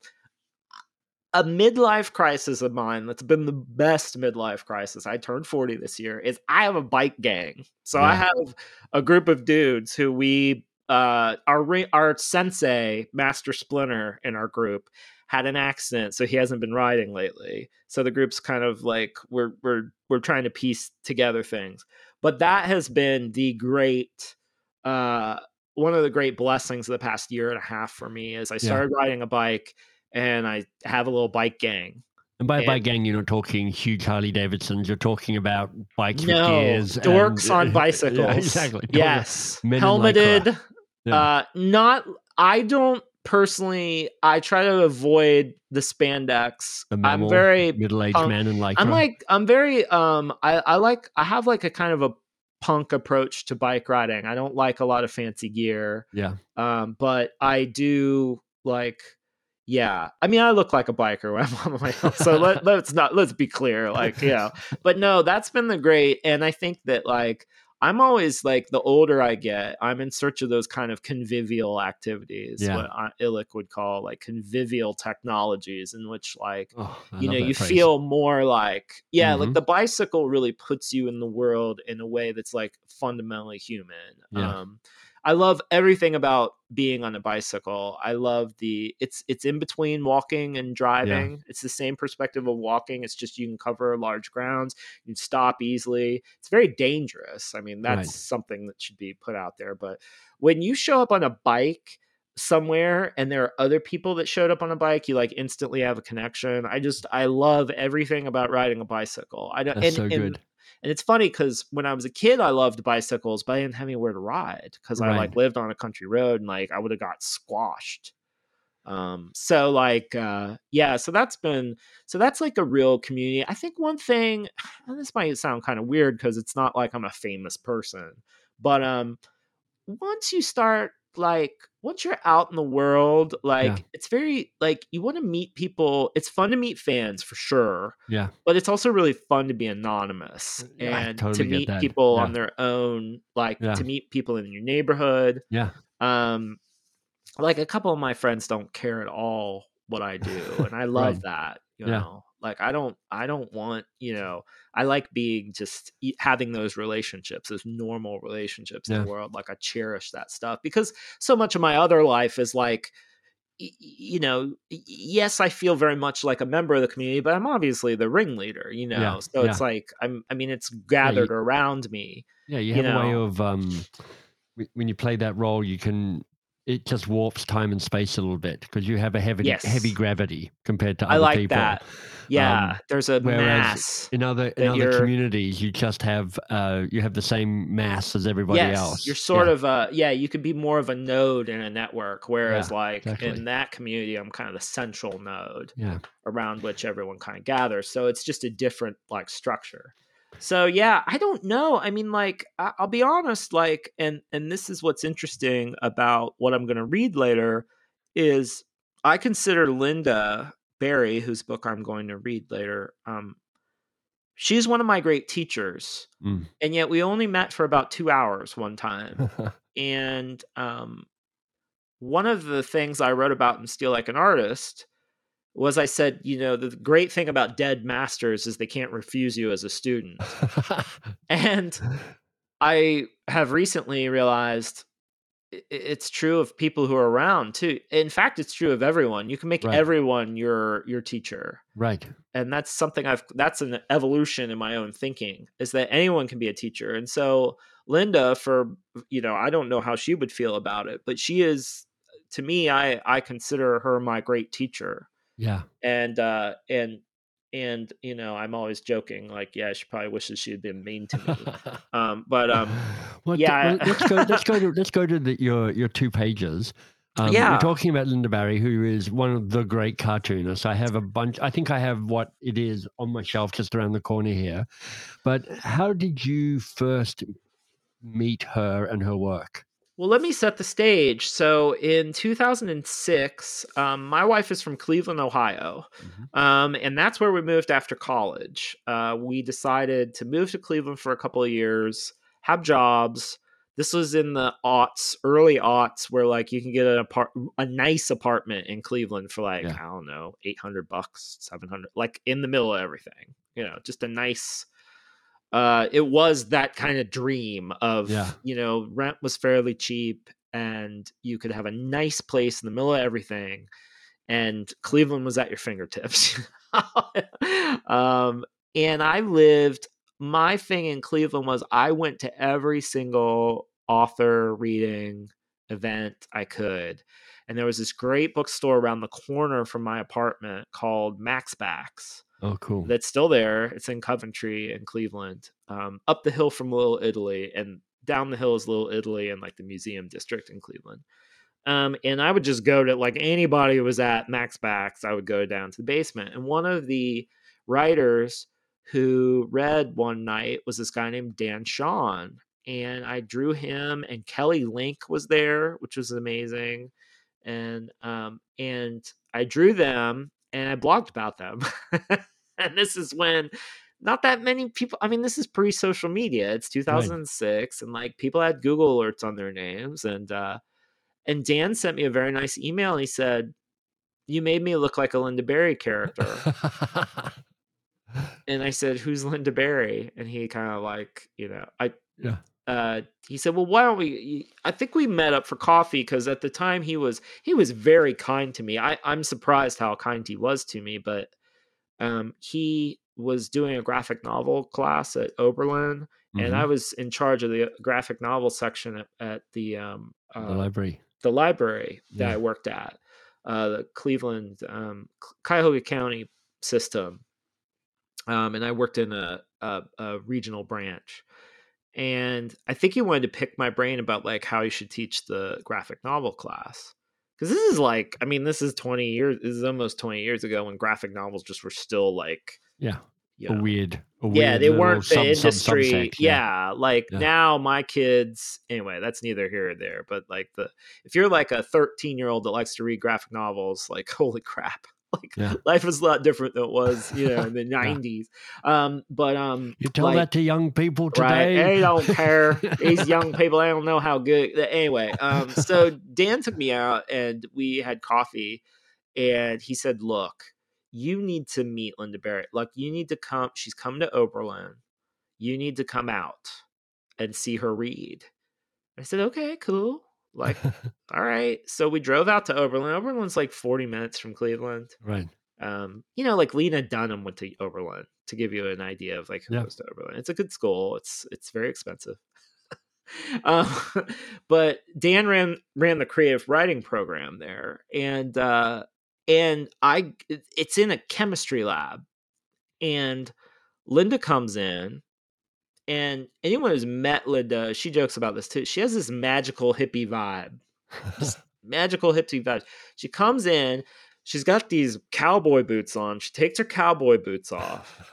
a midlife crisis of mine that's been the best midlife crisis i turned 40 this year is i have a bike gang. So i have a group of dudes who we uh our our sensei master splinter in our group had an accident so he hasn't been riding lately so the group's kind of like we're we're we're trying to piece together things but that has been the great uh one of the great blessings of the past year and a half for me is I started riding a bike and I have a little bike gang. And by And- gang, you're not talking huge Harley Davidsons. You're talking about bikes with gears. dorks and- on bicycles. Yeah, exactly. Yes, helmeted. Yeah. Uh, not. I don't personally. I try to avoid the spandex. The I'm mammal, very. middle-aged punk- man and like I'm like. I'm very. Um. I. I like. I have like a kind of a punk approach to bike riding. I don't like a lot of fancy gear. yeah, Um. But I do like. Yeah, I mean, I look like a biker when I'm on my own. So let, let's not let's be clear, like yeah. But no, that's been the great, and I think that like I'm always like the older I get, I'm in search of those kind of convivial activities, Yeah. what I- Illich would call like convivial technologies, in which like oh, you know you phrase. feel more like yeah, like Mhm. the bicycle really puts you in the world in a way that's like fundamentally human. Yeah. Um, I love everything about being on a bicycle. I love the it's it's in between walking and driving. It's the same perspective of walking. It's just you can cover large grounds, you can stop easily. It's very dangerous. I mean, that's Right. something that should be put out there. But when you show up on a bike somewhere and there are other people that showed up on a bike, you like instantly have a connection. I just I love everything about riding a bicycle. I don't That's and, so good. and it's funny because when I was a kid, I loved bicycles, but I didn't have anywhere to ride because I like lived on a country road and like I would have got squashed. Um, so like, uh, yeah, so that's been, so that's like a real community. I think one thing, and this might sound kind of weird because it's not like I'm a famous person, but, um, once you start like once you're out in the world, like Yeah. it's very like you want to meet people. It's fun to meet fans for sure, Yeah. but it's also really fun to be anonymous and totally to meet people Yeah. on their own, like Yeah. to meet people in your neighborhood. Yeah. Um, like a couple of my friends don't care at all what I do, and I love Right. that. You Yeah. know, like I don't, I don't want, you know, I like being just having those relationships, those normal relationships in the world. Like I cherish that stuff because so much of my other life is like. You know, yes, I feel very much like a member of the community, but I'm obviously the ringleader. You know, Yeah, so it's like I'm. I mean, it's gathered around me. Yeah, you You have a way of um, when you play that role, you can it just warps time and space a little bit because you have a heavy heavy gravity compared to other I like people. that. Yeah, Um, there's a mass. In other in other you're- communities, you just have uh, you have the same mass as everybody yes, else. you're sort Yeah, of a yeah. You could be more of a node in a network, whereas like exactly. in that community, I'm kind of the central node yeah, around which everyone kind of gathers. So it's just a different like structure. So yeah, I don't know. I mean, like I- I'll be honest, like, and and this is what's interesting about what I'm going to read later is I consider Lynda Barry, whose book I'm going to read later. Um, she's one of my great teachers, Mm. and yet we only met for about two hours one time and um, one of the things I wrote about in Steal Like an Artist was I said, you know, the great thing about dead masters is they can't refuse you as a student. And I have recently realized it's true of people who are around too. In fact, it's true of everyone. You can make Right. everyone your your teacher. right. And that's something I've that's an evolution in my own thinking is that anyone can be a teacher. And so Lynda for you know, I don't know how she would feel about it, but she is to me I I consider her my great teacher. Yeah. And uh and and you know, I'm always joking like yeah, she probably wishes she had been mean to me. um but um well, th- yeah. well, let's go. Let's go to let's go to the, your your two pages. Um, Yeah. we're talking about Lynda Barry, who is one of the great cartoonists. I have a bunch. I think I have what it is on my shelf just around the corner here. But how did you first meet her and her work? Well, let me set the stage. So, in 2006, um, my wife is from Cleveland, Ohio, Mhm. um, and that's where we moved after college. Uh, we decided to move to Cleveland for a couple of years, have jobs. This was in the aughts, early aughts, where like you can get an apart, a nice apartment in Cleveland for like Yeah. I don't know, 800 bucks, 700, like in the middle of everything. You know, just a nice uh it was that kind of dream of Yeah. you know rent was fairly cheap and you could have a nice place in the middle of everything and cleveland was at your fingertips um and i lived my thing in cleveland was i went to every single author reading event i could and there was this great bookstore around the corner from my apartment called mac's backs Oh, cool. that's still there. It's in Coventry and Cleveland. Um, up the hill from Little Italy, and down the hill is Little Italy and like the museum district in Cleveland. Um, and I would just go to like anybody who was at Mac's Backs, I would go down to the basement. And one of the writers who read one night was this guy named Dan Chaon. And I drew him, and Kelly Link was there, which was amazing. And um, and I drew them, and I blogged about them. and this is when not that many people i mean this is pre-social media it's 2006 and like people had google alerts on their names and uh and dan sent me a very nice email and he said you made me look like a lynda barry character. And i said who's lynda barry? And he kind of like you know i Yeah. uh he said well why don't we i think we met up for coffee because at the time he was he was very kind to me. I i'm surprised how kind he was to me but um he was doing a graphic novel class at oberlin and I Mhm. was in charge of the graphic novel section at, at the um, the uh, library. the library that Yeah. I worked at, uh, the Cleveland um, Cuyahoga County system, um, and I worked in a, a, a regional branch. And I think he wanted to pick my brain about like how you should teach the graphic novel class. Because this is like, I mean, this is twenty years. This is almost twenty years ago when graphic novels just were still like Yeah. you A weird, a weird yeah, they weren't the sub- sub- industry. subsect, yeah. like Yeah. now my kids. Anyway, that's neither here or there. But like the if you're like a 13 year old that likes to read graphic novels, like holy crap, like Yeah. life is a lot different than it was, you know, in the 90s. Um, but um, You tell like, that to young people Right. today. They don't care. These young people, i don't know how good. Anyway, um, so Dan took me out and we had coffee, and he said, "Look, you need to meet Lynda Barry. Like, you need to come. She's come to Oberlin. You need to come out and see her read." I said, "Okay, cool. Like, all right." So we drove out to Oberlin. Oberlin's like forty minutes from Cleveland right. um, you know, like Lena Dunham went to Oberlin to give you an idea of like who Yeah. goes to Oberlin. It's a good school. It's it's very expensive. um, but Dan ran ran the creative writing program there, and uh, and I it's in a chemistry lab, and Lynda comes in. And anyone who's met Lynda, she jokes about this too. She has this magical hippie vibe just magical hippie vibe. She comes in, she's got these cowboy boots on. She takes her cowboy boots off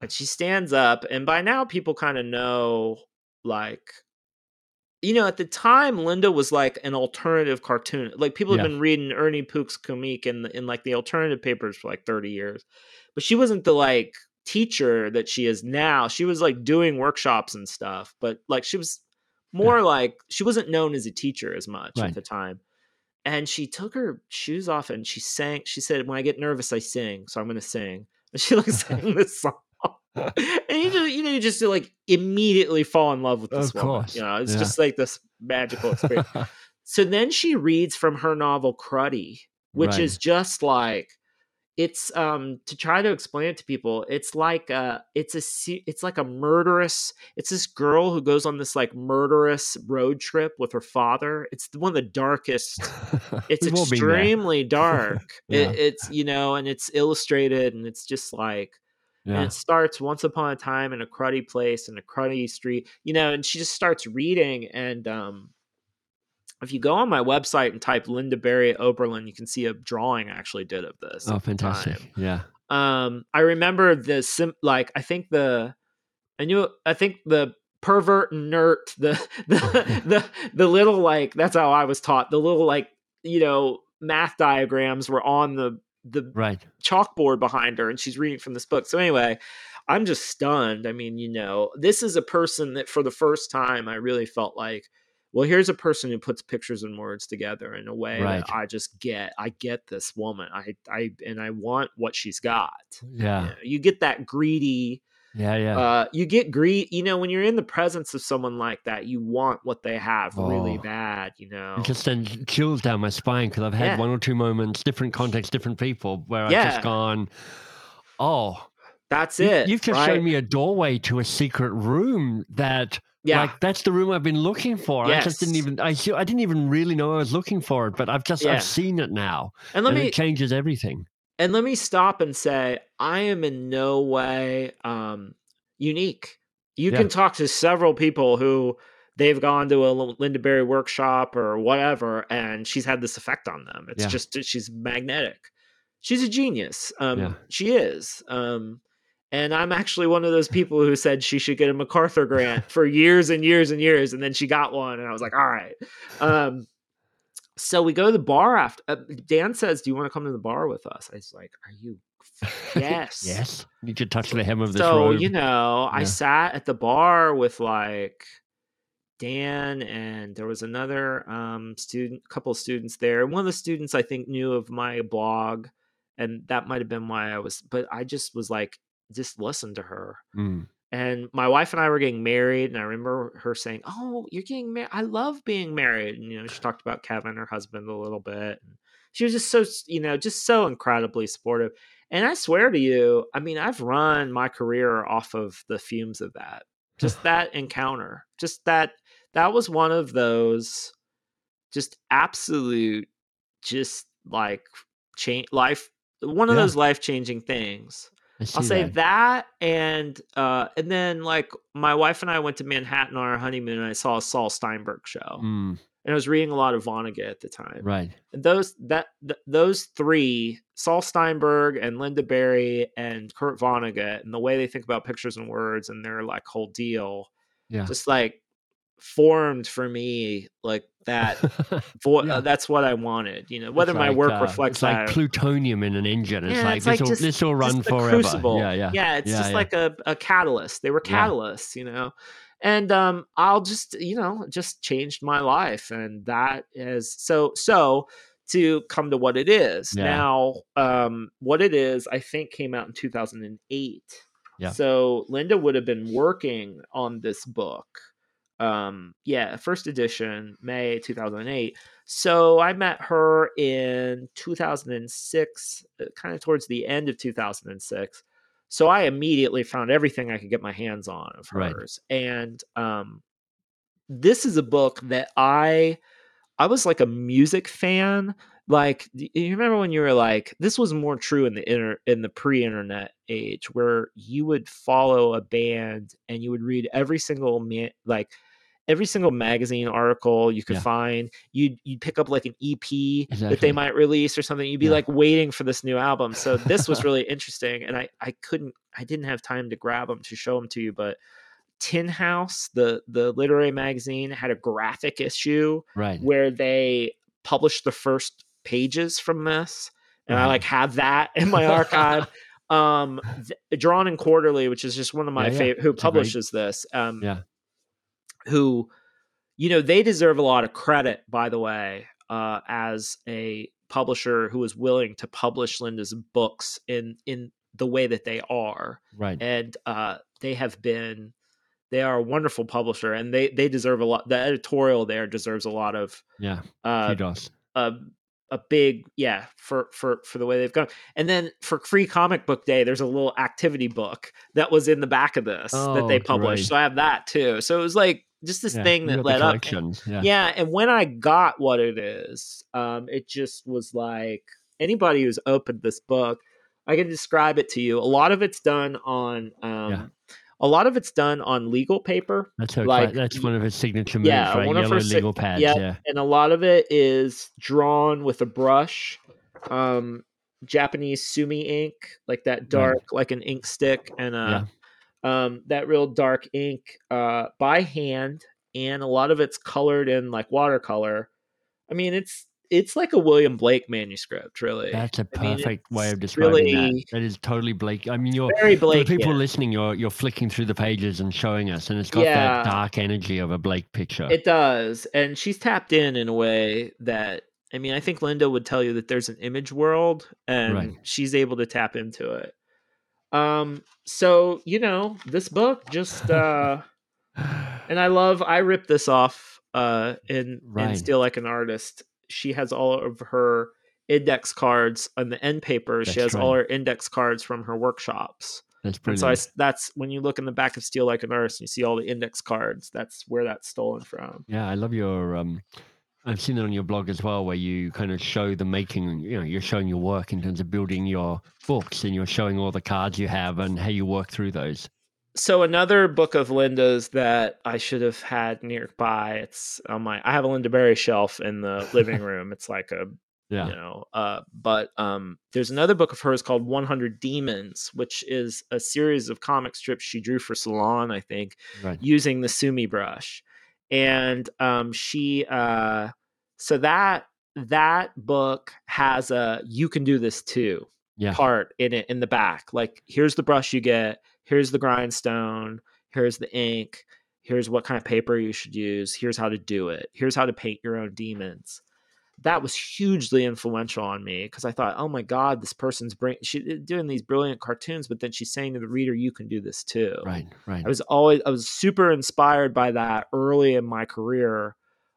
and she stands up. And by now, people kind of know, like, you know, at the time, Lynda was like an alternative cartoon. Like people Yeah. have been reading Ernie Pook's comeek in in like the alternative papers for like thirty years, but she wasn't the like teacher that she is now. She was like doing workshops and stuff, but like she was more like she wasn't known as a teacher as much Right. at the time. And she took her shoes off and she sang. She said, "When I get nervous, I sing, so I'm going to sing." And she like sang this song. and you just you know you just like immediately fall in love with this Of woman. course, You know, it's yeah. just like this magical experience. so then she reads from her novel Cruddy, which Right. is just like it's um to try to explain it to people it's like uh it's a it's like a murderous it's this girl who goes on this like murderous road trip with her father it's one of the darkest it's We've all been there. extremely dark Yeah. it, it's you know and it's illustrated and it's just like and it starts once upon a time in a cruddy place in a cruddy street you know and she just starts reading and um if you go on my website and type lynda barry oberlin you can see a drawing i actually did of this Oh, fantastic. time. Yeah. um i remember the sim like i think the i knew i think the pervert nerd the the the, the little like that's how i was taught the little like you know math diagrams were on the the Right. chalkboard behind her and she's reading from this book. So anyway, I'm just stunned. I mean, you know, this is a person that for the first time I really felt like, well, here's a person who puts pictures and words together in a way Right. that I just get. I get this woman. I I and I want what she's got. Yeah. You, know, you get that greedy Yeah. Yeah. uh you get greed you know when you're in the presence of someone like that you want what they have really Oh. bad you know It just sends chills down my spine because I've had Yeah. one or two moments, different contexts, different people, where I've just gone, "Oh, that's you- it you've just right? shown me a doorway to a secret room that, yeah like, that's the room I've been looking for. I just didn't even, I, I didn't even really know I was looking for it, but I've just, Yeah. I've seen it now, and let and me it changes everything. and let me stop and say i am in no way um unique you Yeah. can talk to several people who they've gone to a lynda barry workshop or whatever and she's had this effect on them it's Yeah. just she's magnetic she's a genius um Yeah. she is um and i'm actually one of those people who said she should get a macarthur grant for years and years and years and then she got one and i was like all right. Um so we go to the bar after uh, dan says do you want to come to the bar with us? I was like are you yes. Yes. You could touch the hem of this so robe. you know i sat at the bar with like dan and there was another um student couple of students there. And one of the students i think knew of my blog and that might have been why i was but i just was like just listen to her Mm. and my wife and I were getting married, and I remember her saying, "Oh, you're getting married. I love being married." And you know, she talked about Kevin, her husband, a little bit. And she was just so, you know, just so incredibly supportive. And I swear to you, I mean, I've run my career off of the fumes of that. Just that encounter, just that. That was one of those, just absolute, just like change life. One of Yeah. those life changing things. I'll say that. that. and uh and then like my wife and I went to Manhattan on our honeymoon and I saw a Saul Steinberg show. Mm. and I was reading a lot of Vonnegut at the time. Right. And those that th- those three, Saul Steinberg and Lynda Barry and Kurt Vonnegut, and the way they think about pictures and words and their like whole deal, Yeah. just like formed for me like that. Vo- Yeah. uh, that's what I wanted. You know, whether my work uh, reflects it's like plutonium in an engine. It's Yeah, like it's this like will just- this will run forever. crucible. Yeah, yeah. yeah. It's Yeah, just like a, a catalyst. They were catalysts, you know. And um, I'll just, you know, just changed my life, and that is so. So to come to what it is now, um, what it is, I think came out in two thousand and eight. Yeah. So Lynda would have been working on this book. Um, yeah, first edition, May 2008. So I met her in 2006, kind of towards the end of 2006. So I immediately found everything I could get my hands on of Right. hers. And um, this is a book that I I was like a music fan. Like you remember when you were like this was more true in the inter in the pre-internet age where you would follow a band and you would read every single man like every single magazine article you could Yeah. find you'd you'd pick up like an EP that they might release or something you'd be Yeah. like waiting for this new album so this was really interesting and I I couldn't I didn't have time to grab them to show them to you but Tin House the the literary magazine had a graphic issue Right. where they published the first pages from this and i like have that in my archive um th- drawn and quarterly which is just one of my Yeah, yeah. favorite who It's a great- publishes this um Yeah. who you know they deserve a lot of credit by the way uh as a publisher who is willing to publish lynda's books in in the way that they are Right. and uh they have been they are a wonderful publisher and they they deserve a lot the editorial there deserves a lot of Yeah. uh Kudos. a a big yeah for for for the way they've gone and then for free comic book day there's a little activity book that was in the back of this that they Oh, published so i have that too so it was like just this Yeah, thing that led up collections. Yeah. yeah and when i got what it is um it just was like anybody who's opened this book i can describe it to you a lot of it's done on um Yeah. A lot of it's done on legal paper That's her. like, that's one of his signature moves, yeah, right? one of her sig- legal pads. yeah. Yeah. and a lot of it is drawn with a brush um japanese sumi ink like that dark like an ink stick and uh um that real dark ink uh by hand and a lot of it's colored in like watercolor i mean it's it's like a william blake manuscript really That's a I mean, perfect way of describing that. really- That is totally Blake. I mean, you're very for blake people listening. You're you're flicking through the pages and showing us, and it's got Yeah. that dark energy of a Blake picture. It does. And she's tapped in in a way that I mean, I think Lynda would tell you that there's an image world and Right. she's able to tap into it. Um so, you know, this book just uh and I love I ripped this off uh in in Right. Steal Like an Artist. She has all of her index cards on the end paper. She That's has all her index cards from her workshops. That's And so I that's when you look in the back of Steal Like an Artist and you see all the index cards. That's where that's stolen from. Yeah, I love your. Um, I've seen it on your blog as well, where you kind of show the making. You know, you're showing your work in terms of building your books, and you're showing all the cards you have and how you work through those. So another book of Lynda's that I should have had nearby. It's on my. I have a Lynda Barry shelf in the living room. It's like a Yeah, you know. Uh, but um, there's another book of hers called 100 Demons, which is a series of comic strips she drew for Salon, I think, right. using the Sumi brush, and um, she. Uh, so that that book has a you can do this too Yeah, part in it in the back. Like, here's the brush you get, here's the grindstone, here's the ink, here's what kind of paper you should use, here's how to do it, here's how to paint your own demons. That was hugely influential on me because I thought, oh my god, this person's eh, doing these brilliant cartoons, but then she's saying to the reader, you can do this too. right, right. I was always I was super inspired by that early in my career.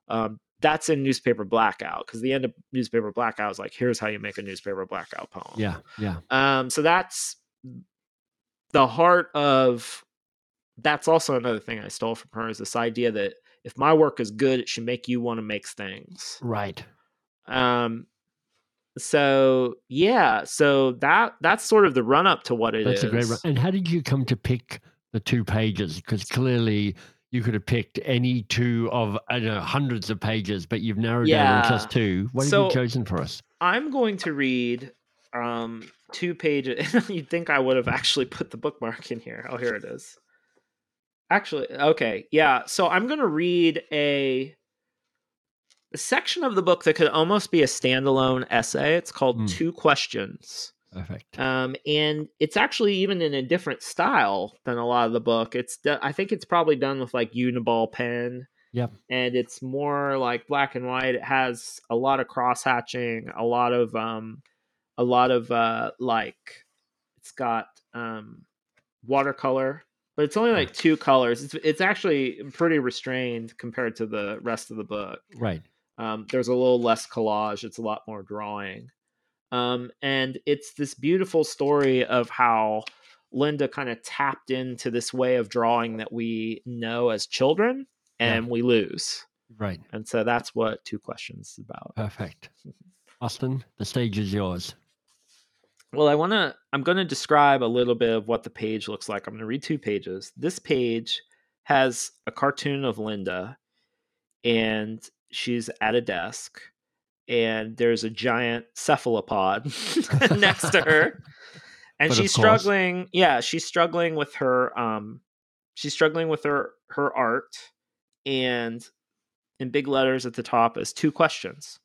Um, that's in newspaper blackout because the end of newspaper blackout is like, here's how you make a newspaper blackout poem. Yeah, yeah, Um, so that's the heart of that's also another thing I stole from her is this idea that if my work is good, it should make you want to make things. right. Um, so yeah, so that that's sort of the run up to what it is. That's a great. Run. And how did you come to pick the two pages? Because clearly you could have picked any two of I don't know hundreds of pages, but you've narrowed down to just two. What So- have you chosen for us? I'm going to read um two pages. You'd think I would have actually put the bookmark in here. Oh, here it is. Actually, okay, yeah. So I'm going to read a, a section of the book that could almost be a standalone essay. It's called Hmm. Two Questions. Perfect. Um, and it's actually even in a different style than a lot of the book. It's do- I think it's probably done with like Uniball pen. Yep. And it's more like black and white. It has a lot of cross hatching, a lot of um, a lot of uh, like it's got um, watercolor, but it's only like two colors. It's it's actually pretty restrained compared to the rest of the book. Right. Um, there's a little less collage. It's a lot more drawing. Um, and it's this beautiful story of how Lynda kind of tapped into this way of drawing that we know as children and we lose. Right. And so that's what Two Questions is about. Perfect. Austin, the stage is yours. Well, I want to, I'm going to describe a little bit of what the page looks like. I'm going to read two pages. This page has a cartoon of Lynda, and she's at a desk, and there's a giant cephalopod next to her. And But she's struggling. Yeah, she's struggling with her, um, she's struggling with her, her art. And in big letters at the top is two questions.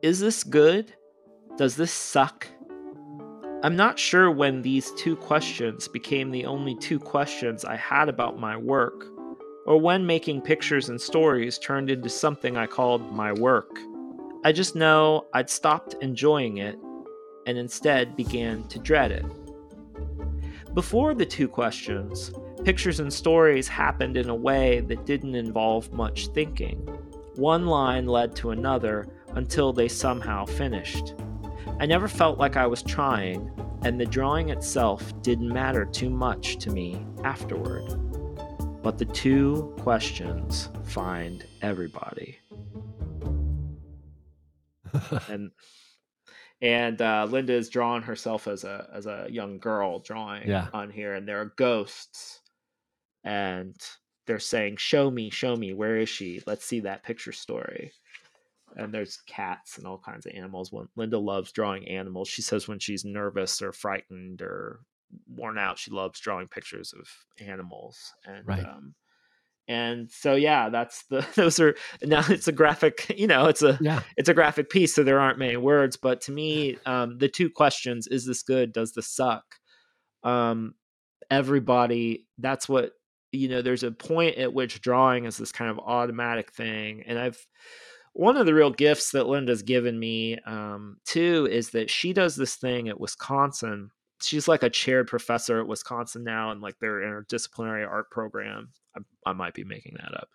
Is this good? Does this suck? I'm not sure when these two questions became the only two questions I had about my work, or when making pictures and stories turned into something I called my work. I just know I'd stopped enjoying it and instead began to dread it. Before the two questions, pictures and stories happened in a way that didn't involve much thinking. One line led to another until they somehow finished. I never felt like I was trying, and the drawing itself didn't matter too much to me afterward. But the two questions find everybody. and and uh, Lynda is drawing herself as a as a young girl drawing Yeah. on here, and there are ghosts, and they're saying, "Show me, show me, where is she? Let's see that picture story." And there's cats and all kinds of animals. When Lynda loves drawing animals, she says when she's nervous or frightened or worn out, she loves drawing pictures of animals. And Right. um, and so yeah, that's the those are now it's a graphic. You know, it's a yeah. it's a graphic piece, so there aren't many words. But to me, um, the two questions: Is this good? Does this suck? Um, everybody, that's what you know. There's a point at which drawing is this kind of automatic thing, and I've one of the real gifts that Lynda's given me um, too is that she does this thing at Wisconsin. She's like a chaired professor at Wisconsin now, and like their interdisciplinary art program. I, I might be making that up,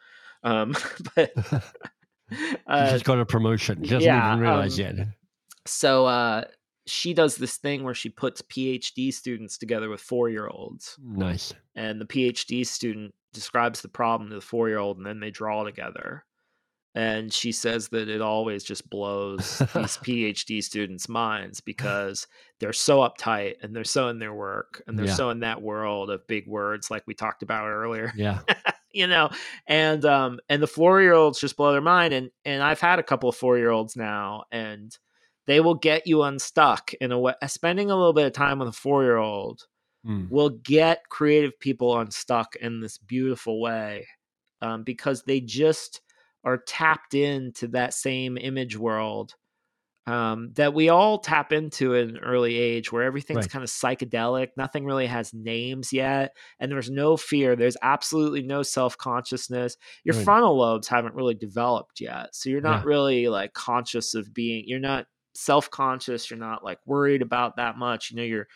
um, but uh, just got a promotion. She doesn't yeah, even realize um, yet. so uh, she does this thing where she puts PhD students together with four year olds, Nice. and the PhD student describes the problem to the four year old, and then they draw together. And she says that it always just blows these PhD students' minds because they're so uptight and they're so in their work and they're Yeah. so in that world of big words, like we talked about earlier Yeah. you know and um and the four year olds just blow their mind and and i've had a couple of four year olds now and they will get you unstuck in a way spending a little bit of time with a four year old Mm. will get creative people unstuck in this beautiful way um, because they just are tapped into that same image world um, that we all tap into at an early age where everything's Right. kind of psychedelic nothing really has names yet and there's no fear there's absolutely no self-consciousness your Right. frontal lobes haven't really developed yet so you're not Yeah. really like conscious of being you're not self-conscious you're not like worried about that much you know you're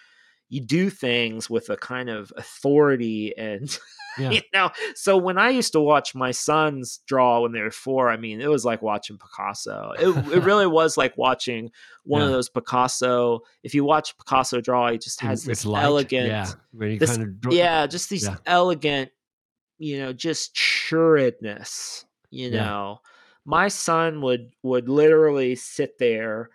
you do things with a kind of authority and Yeah. you know so when i used to watch my sons draw when they were four i mean it was like watching picasso it, it really was like watching one of those picasso if you watch picasso draw he just has It's this light, elegant Yeah. This- kind of. dr- yeah just these Yeah. elegant you know just sureness you Yeah. know my son would would literally sit there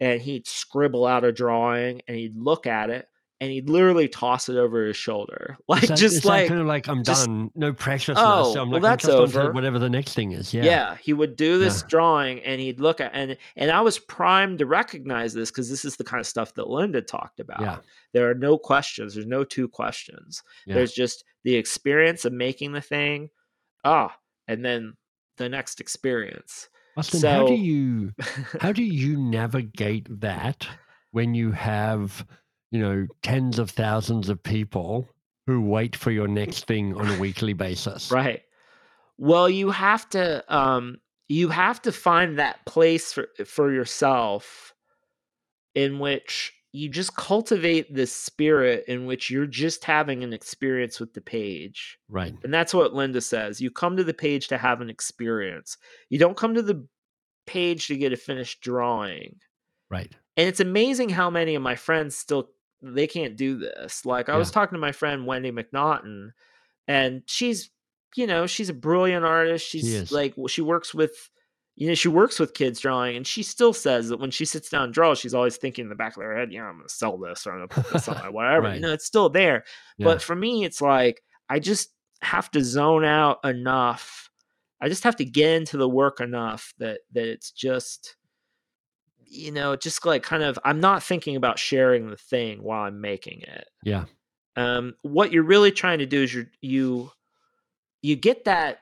and he'd scribble out a drawing and he'd look at it and he'd literally toss it over his shoulder, like just like kind of like I'm just- done, no pressure. Oh, I'm well, like, I'm that's to over. whatever the next thing is. Yeah, yeah. he would do this Yeah. drawing and he'd look at and and I was primed to recognize this because this is the kind of stuff that Lynda talked about. Yeah. There are no questions. There's no two questions. Yeah. There's just the experience of making the thing, ah, and then the next experience. Austin, how do you how do you navigate that when you have you know tens of thousands of people who wait for your next thing on a weekly basis? Right. Well, you have to um you have to find that place for for yourself in which you just cultivate this spirit in which you're just having an experience with the page. Right. And that's what Lynda says. You come to the page to have an experience. You don't come to the page to get a finished drawing. Right. And it's amazing how many of my friends still they can't do this. Like I was talking to my friend Wendy MacNaughton, and she's you know she's a brilliant artist. She's is. like she works with you know she works with kids drawing, and she still says that when she sits down and draws, she's always thinking in the back of her head, yeah, I'm gonna sell this or I'm gonna put this on my whatever. Right. You know, it's still there. Yeah. But for me, it's like I just have to zone out enough. I just have to get into the work enough that that it's just you know, just like kind of I'm not thinking about sharing the thing while I'm making it. yeah. Um what you're really trying to do is you you you get that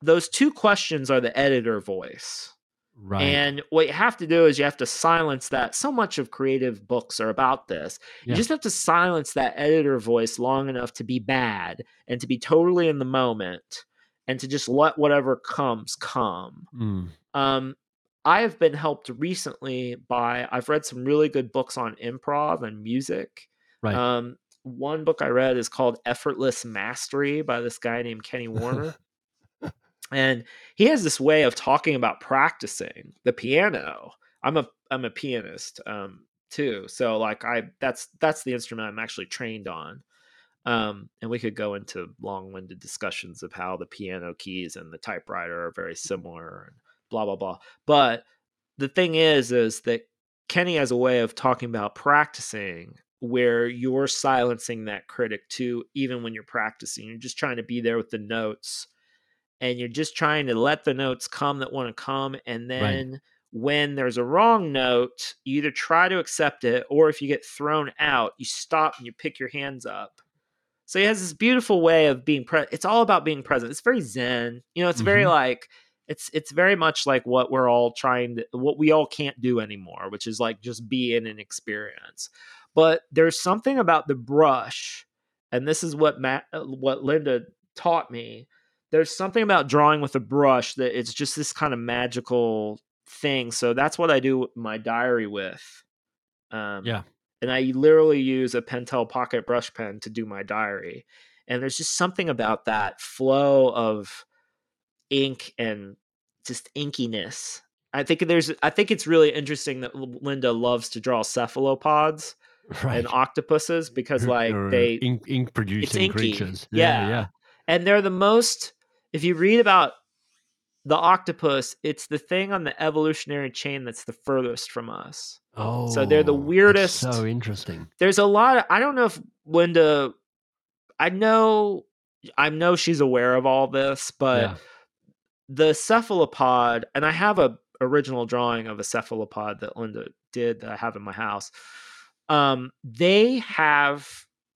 those two questions are the editor voice. Right. And what you have to do is you have to silence that. So much of creative books are about this. Yeah. You just have to silence that editor voice long enough to be bad and to be totally in the moment and to just let whatever comes come. Mm. Um, I have been helped recently by I've read some really good books on improv and music. Right. Um, one book I read is called Effortless Mastery by this guy named Kenny Werner. and he has this way of talking about practicing the piano. I'm a I'm a pianist um too. So like I that's that's the instrument I'm actually trained on. Um, and we could go into long-winded discussions of how the piano keys and the typewriter are very similar and blah blah blah. But the thing is, is that Kenny has a way of talking about practicing where you're silencing that critic too, even when you're practicing. You're just trying to be there with the notes and you're just trying to let the notes come that want to come. And then when there's a wrong note, you either try to accept it or if you get thrown out, you stop and you pick your hands up. So he has this beautiful way of being present. It's all about being present. It's very zen. You know, it's very Mhm. like it's it's very much like what we're all trying to what we all can't do anymore, which is like just be in an experience. But there's something about the brush, and this is what Matt uh, what Lynda taught me. There's something about drawing with a brush that it's just this kind of magical thing. So that's what I do my diary with. Um, Yeah. and I literally use a Pentel Pocket brush pen to do my diary. And there's just something about that flow of ink and just inkiness. I think there's I think it's really interesting that Lynda loves to draw cephalopods Right. and octopuses because like or they ink, ink producing creatures. Yeah. yeah. and they're the most if you read about the octopus, it's the thing on the evolutionary chain that's the furthest from us. Oh, So they're the oh, weirdest- So interesting. there's a lot of, I don't know if Lynda I know I know she's aware of all this, but yeah. The cephalopod and I have a original drawing of a cephalopod that Lynda did that I have in my house. Um they have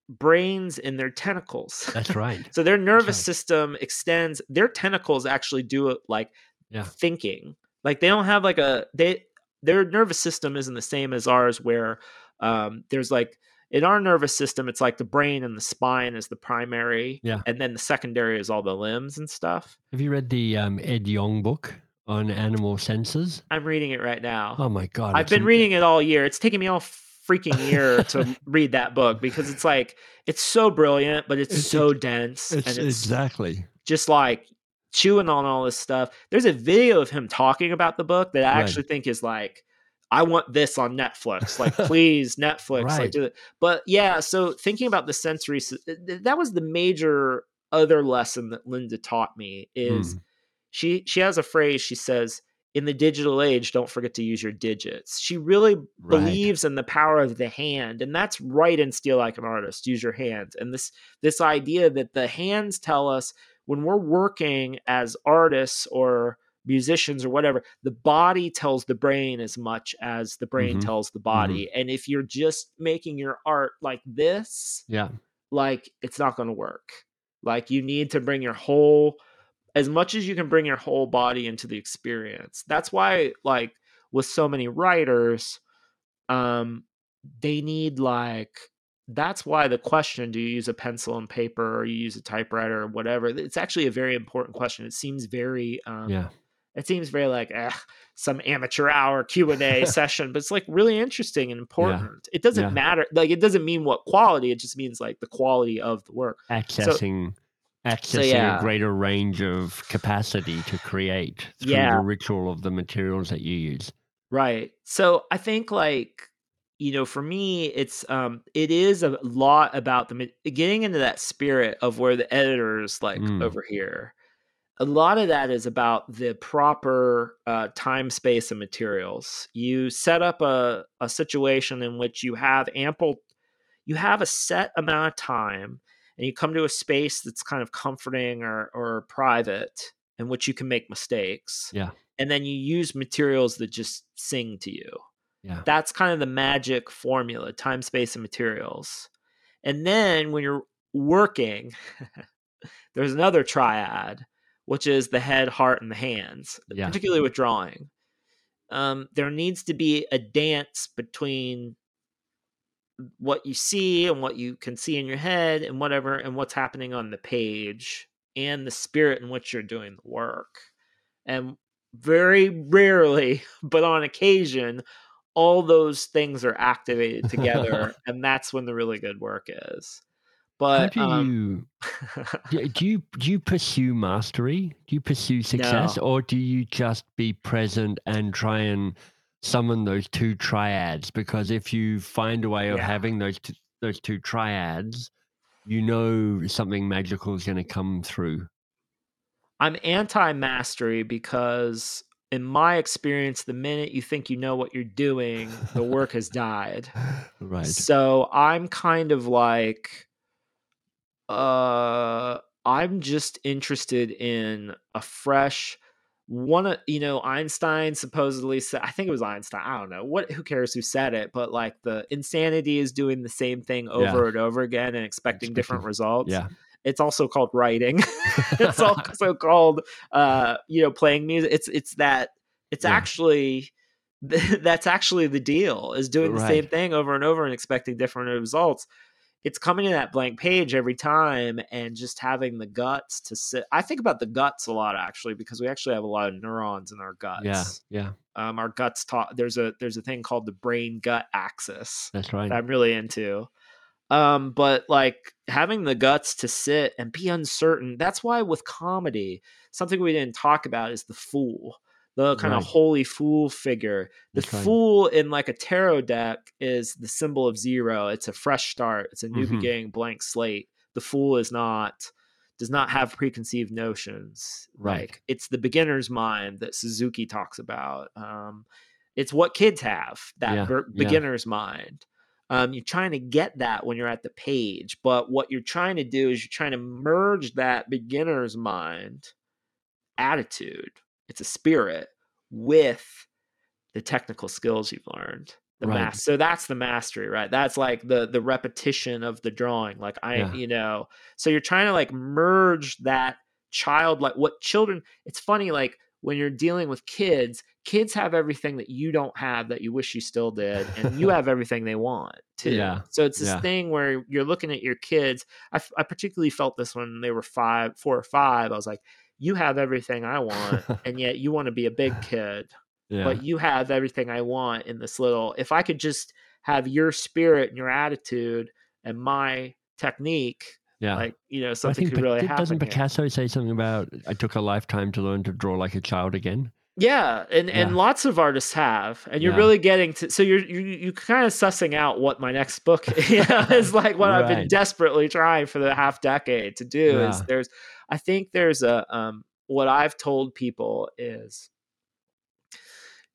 brains in their tentacles. That's right. so their nervous right. system extends their tentacles actually do it like Yeah. thinking. Like they don't have like a they their nervous system isn't the same as ours where um there's like in our nervous system it's like the brain and the spine is the primary Yeah. and then the secondary is all the limbs and stuff. Have you read the um, Ed Yong book on animal senses? I'm reading it right now. Oh my god! I've been reading it all year. It's taken me all freaking year to read that book because it's like it's so brilliant, but it's, It's so dense It's, and it's exactly. just like chewing on all this stuff. There's a video of him talking about the book that I Right. actually think is like, I want this on Netflix. Like, please, Netflix. Like, do it. But yeah, so thinking about the sensory, s- th- th- that was the major other lesson that Lynda taught me is Mm. she she has a phrase. She says, in the digital age, don't forget to use your digits. She really Right. believes in the power of the hand, and that's right in Steal Like an Artist. Use your hands, and this this idea that the hands tell us when we're working as artists or musicians or whatever, the body tells the brain as much as the brain Mhm. tells the body. And if you're just making your art like this, Yeah. like it's not going to work. Like you need to bring your whole as much as you can bring your whole body into the experience. That's why like with so many writers um they need like that's why the question do you use a pencil and paper or you use a typewriter or whatever it's actually a very important question it seems very um Yeah. It seems very like eh, some amateur hour q&a session but it's like really interesting and important it doesn't Yeah. matter like it doesn't mean what quality it just means like the quality of the work Accessing accessing yeah. a greater range of capacity to create through Yeah. the ritual of the materials that you use. right so i think like you know for me it's um it is a lot about the getting into that spirit of where the editors like Mm. over here a lot of that is about the proper uh, time space and materials you set up a, a situation in which you have ample you have a set amount of time and you come to a space that's kind of comforting or, or private in which you can make mistakes Yeah. and then you use materials that just sing to you Yeah. that's kind of the magic formula time space and materials and then when you're working there's another triad which is the head heart and the hands Yeah. particularly with drawing. Um, there needs to be a dance between what you see and what you can see in your head and whatever and what's happening on the page and the spirit in which you're doing the work. And very rarely but on occasion all those things are activated together and that's when the really good work is but do um, you do, you do you pursue mastery? Do you pursue success, No. or do you just be present and try and summon those two triads? Because if you find a way of Yeah. having those two, those two triads, you know something magical is going to come through. i'm anti-mastery because in my experience the minute you think you know what you're doing the work has died Right. So I'm kind of like uh I'm just interested in a fresh one of you know Einstein supposedly said I think it was Einstein I don't know what who cares who said it but like the insanity is doing the same thing over and over again and expecting different results. Yeah. it's also called writing. It's also called uh you know playing music it's it's that it's Yeah. actually that's actually the deal is doing the same thing over and over and expecting different results it's coming to that blank page every time and just having the guts to sit i think about the guts a lot actually because we actually have a lot of neurons in our guts Yeah. Yeah. um, our guts talk there's a there's a thing called the brain gut axis That's right. that I'm really into. Um, but like having the guts to sit and be uncertain. That's why with comedy, something we didn't talk about is the fool, the kind of holy fool figure. The right. fool in like a tarot deck is the symbol of zero. It's a fresh start. It's a new Mhm. beginning, blank slate. The fool is not does not have preconceived notions. Right. Like it's the beginner's mind that Suzuki talks about. Um, it's what kids have that Yeah, ber- yeah. beginner's mind. Um, you're trying to get that when you're at the page, but what you're trying to do is you're trying to merge that beginner's mind attitude. It's a spirit with the technical skills you've learned. The Right. so that's the mastery, right? That's like the the repetition of the drawing. Like I, Yeah. you know, so you're trying to like merge that child like what children it's funny like when you're dealing with kids kids have everything that you don't have that you wish you still did and you have everything they want too Yeah, so it's this yeah. thing where you're looking at your kids I, I particularly felt this when they were five four or five i was like you have everything i want and yet you want to be a big kid yeah. but you have everything I want in this little. If I could just have your spirit and your attitude and my technique, yeah. like you know, I something think could really happen. doesn't here. Picasso say something about I took a lifetime to learn to draw like a child again? Yeah, and and lots of artists have, and you're Yeah. really getting to. So you're you you kind of sussing out what my next book you know, is like. What I've been desperately trying for the half decade to do is there's. I think there's a um. What I've told people is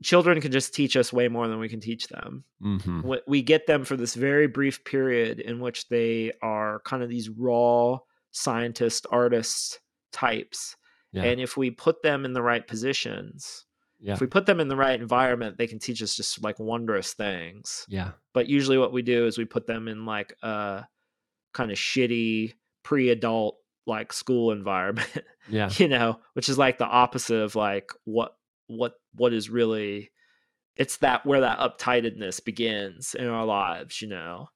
children can just teach us way more than we can teach them. hmm We- We get them for this very brief period in which they are kind of these raw scientist, artist types. Yeah. And if we put them in the right positions, Yeah. if we put them in the right environment, they can teach us just like wondrous things. Yeah. But usually what we do is we put them in like a kind of shitty pre-adult like school environment, Yeah. you know, which is like the opposite of like what what what is really it's that where that uptightedness begins in our lives, you know.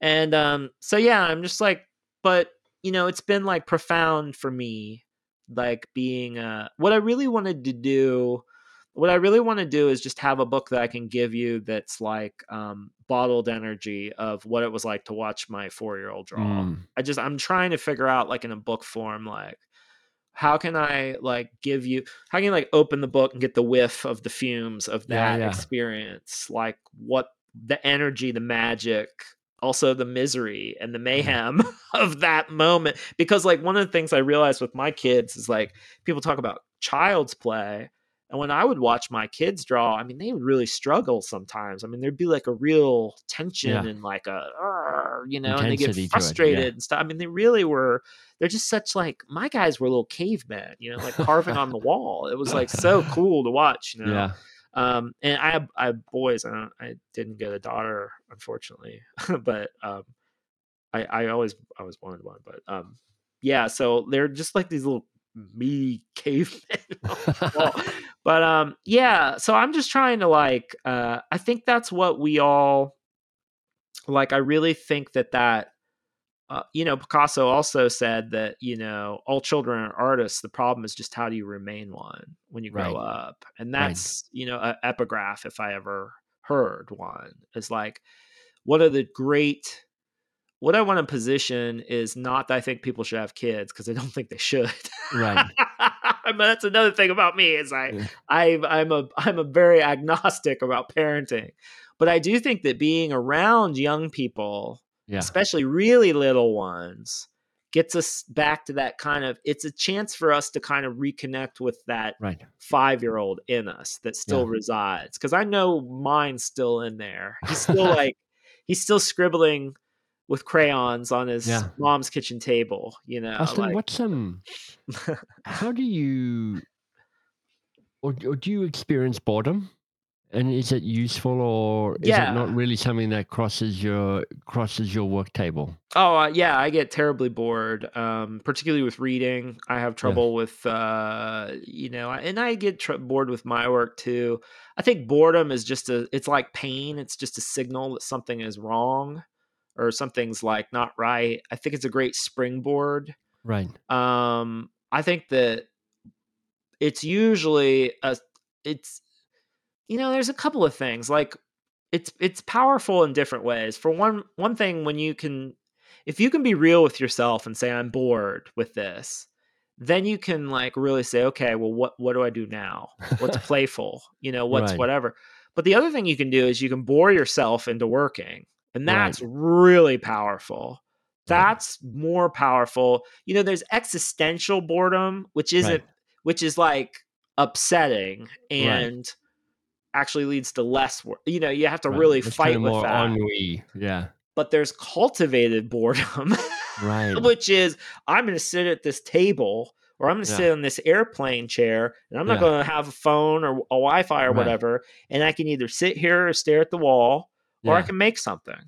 And um so yeah, I'm just like but you know, it's been like profound for me like being uh what I really wanted to do what I really want to do is just have a book that I can give you that's like um, bottled energy of what it was like to watch my four year old draw. Mm. I just I'm trying to figure out like in a book form like how can I like give you how can you like open the book and get the whiff of the fumes of Yeah, that yeah. experience like what the energy the magic also the misery and the mm-hmm. mayhem of that moment because like one of the things I realized with my kids is like people talk about child's play and when I would watch my kids draw, I mean, they would really struggle sometimes. I mean, there'd be like a real tension Yeah. and like a, you know, and they Intensity get it, frustrated yeah. and stuff. I mean, they really were, they're just such like, my guys were little cavemen, you know, like carving on the wall. It was like so cool to watch, you know. Yeah. Um, and I have, I have boys. I don't, I didn't get a daughter, unfortunately, but um, I, I always, I always wanted one. But um, yeah, so they're just like these little meaty cavemen. the but um, yeah. So I'm just trying to like, uh, I think that's what we all like. I really think that that. Uh, you know, Picasso also said that you know all children are artists. The problem is just how do you remain one when you grow Right. up, and Right. that's you know an epigraph if I ever heard one is like what are the great what I want to position is not that I think people should have kids because I don't think they should. Right. but that's another thing about me is I Yeah. I I'm a I'm a very agnostic about parenting, but I do think that being around young people Yeah. especially really little ones gets us back to that kind of it's a chance for us to kind of reconnect with that Right. five year old in us that still resides because i know mine's still in there he's still like he's still scribbling with crayons on his Yeah. mom's kitchen table you know Austin, like what's um? How do you, or, or do you experience boredom? And is it useful, or is Yeah. it not really something that crosses your crosses your work table? Oh uh, yeah, I get terribly bored, um, particularly with reading. I have trouble with, uh, you know, and I get tr- bored with my work too. I think boredom is just a, it's like pain. It's just a signal that something is wrong or something's like not right. I think it's a great springboard. Right. Um, I think that it's usually a, it's, you know, there's a couple of things like it's it's powerful in different ways. For one one thing, when you can, if you can be real with yourself and say I'm bored with this, then you can like really say, okay, well, what what do I do now? What's playful? You know, what's Right. whatever. But the other thing you can do is you can bore yourself into working, and Right. that's really powerful. Right. That's more powerful. You know, there's existential boredom, which isn't Right. which is like upsetting and actually leads to less work. You know, you have to Right. really It's fight kinda with more that. ennui. Yeah. But there's cultivated boredom, Right. which is I'm going to sit at this table or I'm going to Yeah. sit in this airplane chair and I'm not Yeah. going to have a phone or a Wi-Fi or Right. whatever, and I can either sit here or stare at the wall or I can make something.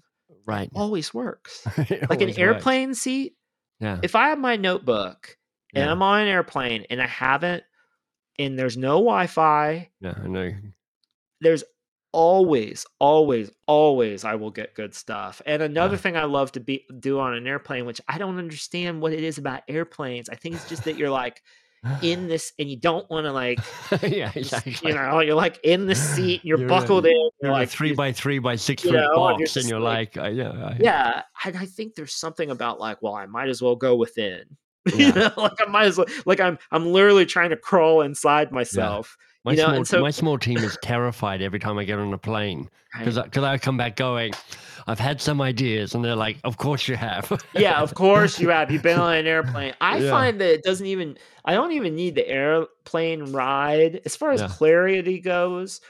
Right. Always works. Like an always works. airplane seat, Yeah. if I have my notebook and Yeah. I'm on an airplane and I haven't, and there's no Wi Fi, Yeah. I know. There's always, always, always I will get good stuff. And another Yeah. thing I love to be do on an airplane, which I don't understand what it is about airplanes. I think it's just that you're like in this and you don't want to like yeah. Exactly. you know, you're like in the seat and you're, You're a- buckled in. You're You're like three by three by six foot know, box, and you're like- like, uh, yeah, I- yeah, and I think there's something about like, well, I might as well go within. Yeah. you know, like I might as well, like I'm, I'm literally trying to crawl inside myself. My you know, small so- my small team is terrified every time I get on a plane right? because because I, come back going, I've had some ideas, and they're like, of course you have. yeah, of course you have. You've been on an airplane. I Yeah. find that it doesn't even. I don't even need the airplane ride as far as Yeah. clarity goes.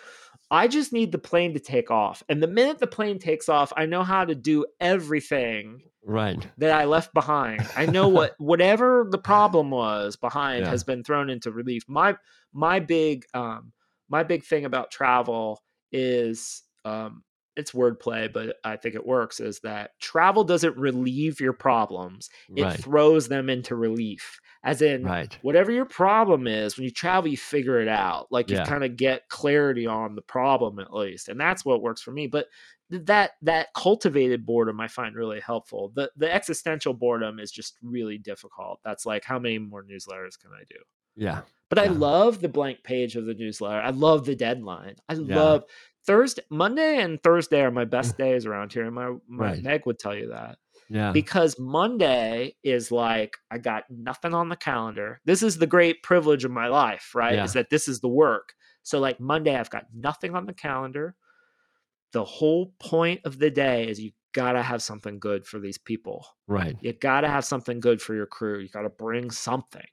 I just need the plane to take off. And the minute the plane takes off, I know how to do everything Right. that I left behind. I know what whatever the problem was behind Yeah. has been thrown into relief. My my big um my big thing about travel is um it's wordplay, but I think it works is that travel doesn't relieve your problems. It Right. throws them into relief. As in Right. whatever your problem is, when you travel, you figure it out. Like you kind of get clarity on the problem at least, and that's what works for me. But that that cultivated boredom I find really helpful. The the existential boredom is just really difficult. That's like how many more newsletters can I do? Yeah. But I love the blank page of the newsletter. I love the deadline. I Yeah. love Thursday, Monday, and Thursday are my best days around here, and my my Right. Meg would tell you that Yeah. because Monday is like I got nothing on the calendar. This is the great privilege of my life, right? Yeah. Is that this is the work. So like Monday I've got nothing on the calendar. The whole point of the day is you got to have something good for these people. Right. You got to have something good for your crew. You got to bring something.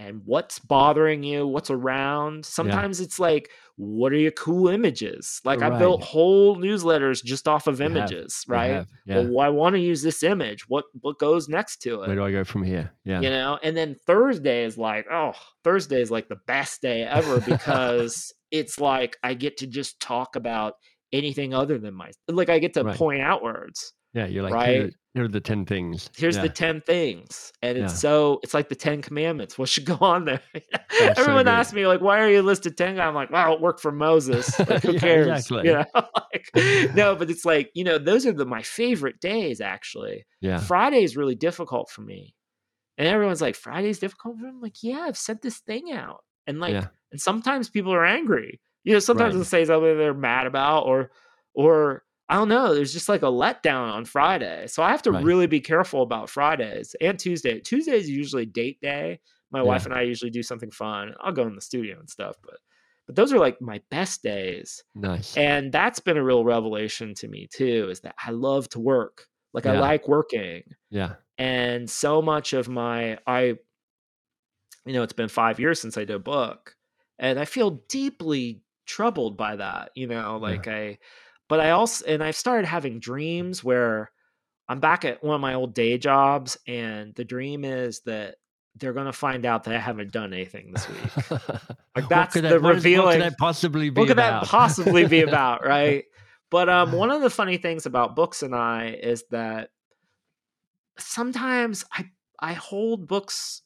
And what's bothering you? What's around? Sometimes it's like, what are your cool images? Like I built whole newsletters just off of You images, You right? have. Yeah. Well, I want to use this image. What what goes next to it? Where do I go from here? Yeah. You know, and then Thursday is like, oh, Thursday is like the best day ever because it's like I get to just talk about anything other than my like I get to Right. point outwards. Yeah. You're like, Right. here, here are the 10 things. Here's yeah. the 10 things. And it's Yeah. so it's like the 10 commandments. What should go on there? Everyone good. asks me, like, why are you listed 10? I'm like, wow, it worked for Moses. Like, who Yeah, cares? exactly. You know, like, no, but it's like, you know, those are the my favorite days actually. Yeah. Friday is really difficult for me. And everyone's like, Friday's difficult for me. I'm like, yeah, I've sent this thing out. And like, and sometimes people are angry. You know, sometimes Right. they'll say something they're mad about, or or I don't know, there's just like a letdown on Friday. So I have to Right. really be careful about Fridays and Tuesday. Tuesday is usually date day. My Yeah. wife and I usually do something fun. I'll go in the studio and stuff, but but those are like my best days. Nice. And that's been a real revelation to me too, is that I love to work. Like I like working yeah. and so much of my i you know it's been five years since i did a book and i feel deeply troubled by that you know Yeah. like i but i also and i've started having dreams where i'm back at one of my old day jobs and the dream is that they're going to find out that i haven't done anything this week Like that's the what, is- what could that possibly be what could about? that possibly be about right but um one of the funny things about books and i is that sometimes i i hold books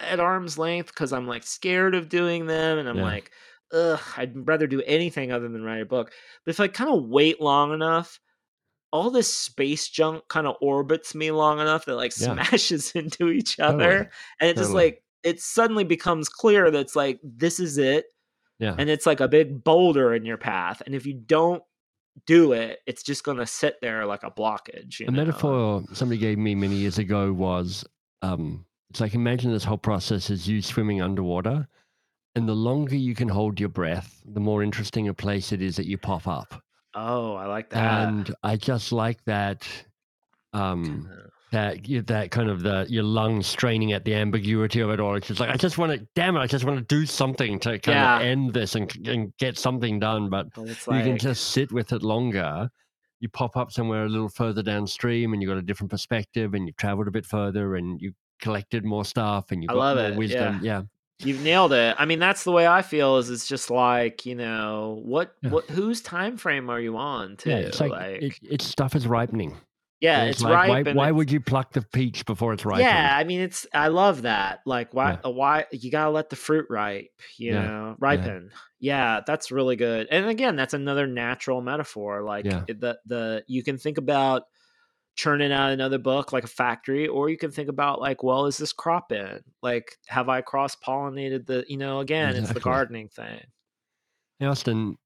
at arm's length because i'm like scared of doing them and i'm Yeah. like ugh i'd rather do anything other than write a book but if i kind of wait long enough all this space junk kind of orbits me long enough that like Yeah. smashes into each Totally. other and it just like it suddenly becomes clear that it's like this is it yeah. and it's like a big boulder in your path and if you don't do it it's just going to sit there like a blockage you a know? metaphor somebody gave me many years ago was um, it's like imagine this whole process is you swimming underwater, and the longer you can hold your breath, the more interesting a place it is that you pop up. oh i like that And I just like that. Um, that that kind of the your lungs straining at the ambiguity of it all. It's just like I just want to, damn it, I just want to do something to kind Yeah. of end this and, and get something done. But it's you can just sit with it longer. You pop up somewhere a little further downstream, and you got a different perspective, and you've traveled a bit further, and you collected more stuff, and you I got love more it, wisdom. Yeah, you've nailed it i mean that's the way i feel is it's just like you know what Yeah. what whose time frame are you on too yeah. It's like, like it, it's stuff is ripening. yeah And it's, like, ripe Why, why it's- would you pluck the peach before it's ripe? Yeah, I mean it's I love that. Like why Yeah. why you gotta let the fruit ripe, you Yeah, know, ripen. Yeah. that's really good. And again, that's another natural metaphor. Like Yeah. the the you can think about churning out another book like a factory, or you can think about like, well, is this crop in? Like, have I cross pollinated the you know, again, it's the gardening thing. Hey, Austin,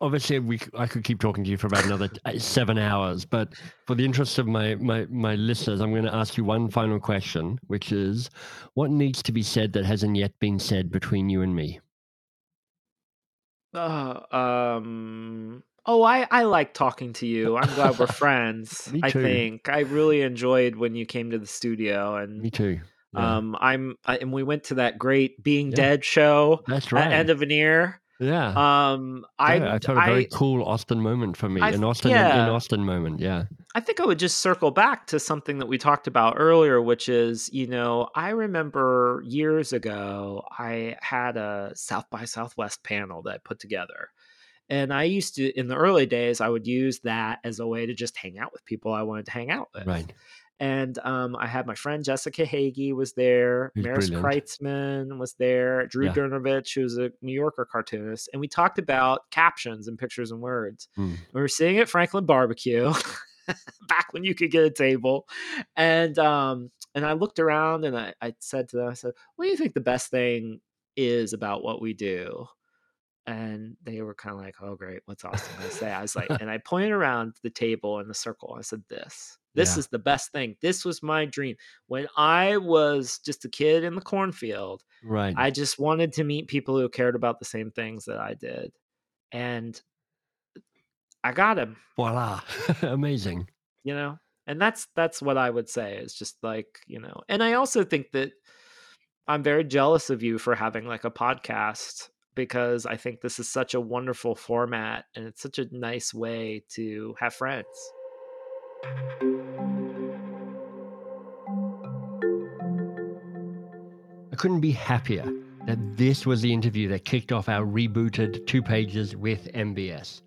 obviously we I could keep talking to you for about another seven hours, but for the interest of my my my listeners, I'm going to ask you one final question, which is, what needs to be said that hasn't yet been said between you and me? Uh, um oh I I like talking to you. I'm glad we're friends. Me I think I really enjoyed when you came to the studio and Me too. Yeah. Um, I'm I, and we went to that great Being Yeah. Dead show That's at right. End of an Ear. Yeah. Um, I yeah, I felt a very I, cool Austin moment for me. I- An Austin yeah. in Austin moment. Yeah. I think I would just circle back to something that we talked about earlier, which is, you know, I remember years ago, I had a South by Southwest panel that I put together. And I used to, in the early days, I would use that as a way to just hang out with people I wanted to hang out with. Right. And um, I had my friend Jessica Hagy was there, Who's Maris brilliant. Kreizman was there, Drew Yeah. Dernavich, who was a New Yorker cartoonist, and we talked about captions and pictures and words. Hmm. We were sitting at Franklin Barbecue back when you could get a table, and um, and I looked around and I, I said to them, I said, "What do you think the best thing is about what we do?" And they were kind of like, "Oh, great, what's Austin to say?" I was like, and I pointed around the table in the circle. I said, "This." This Yeah. is the best thing. This was my dream. When I was just a kid in the cornfield, Right. I just wanted to meet people who cared about the same things that I did. And I got him, Voila. Amazing. you know? And that's that's what I would say is just like, you know. And I also think that I'm very jealous of you for having like a podcast because I think this is such a wonderful format and it's such a nice way to have friends. I couldn't be happier that this was the interview that kicked off our rebooted two pages with MBS.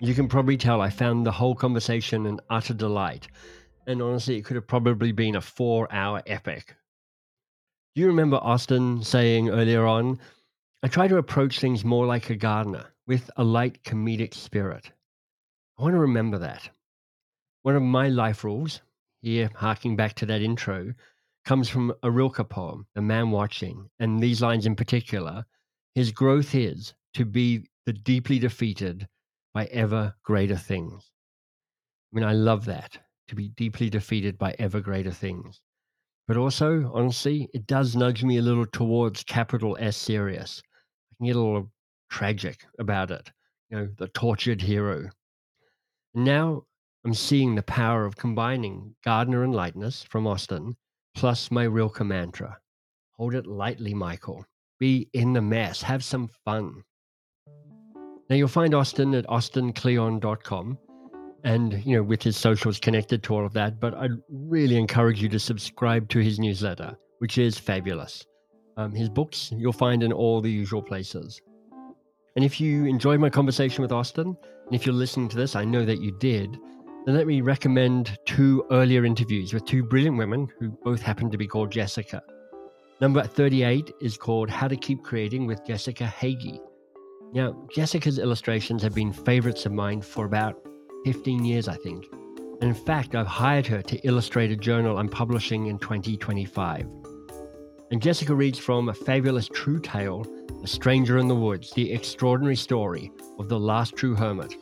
You can probably tell I found the whole conversation an utter delight, and honestly, it could have probably been a four hour epic. Do you remember Austin saying earlier on, I try to approach things more like a gardener, with a light comedic spirit? I want to remember that. One of my life rules, here harking back to that intro, comes from a Rilke poem, The Man Watching, and these lines in particular His growth is to be the deeply defeated by ever greater things. I mean, I love that, to be deeply defeated by ever greater things. But also, honestly, it does nudge me a little towards capital S serious. Can get a little tragic about it, you know, the tortured hero. Now I'm seeing the power of combining gardener and lightness from Austin plus my Rilke mantra. Hold it lightly, Michael. Be in the mess. Have some fun. Now you'll find Austin at austinkleon.com and you know with his socials connected to all of that, but I'd really encourage you to subscribe to his newsletter, which is fabulous. Um, his books you'll find in all the usual places. And if you enjoyed my conversation with Austin, and if you're listening to this, I know that you did, then let me recommend two earlier interviews with two brilliant women who both happen to be called Jessica. Number 38 is called How to Keep Creating with Jessica Hagy. Now, Jessica's illustrations have been favorites of mine for about 15 years, I think. And in fact, I've hired her to illustrate a journal I'm publishing in 2025. And Jessica reads from a fabulous true tale, A Stranger in the Woods The Extraordinary Story of the Last True Hermit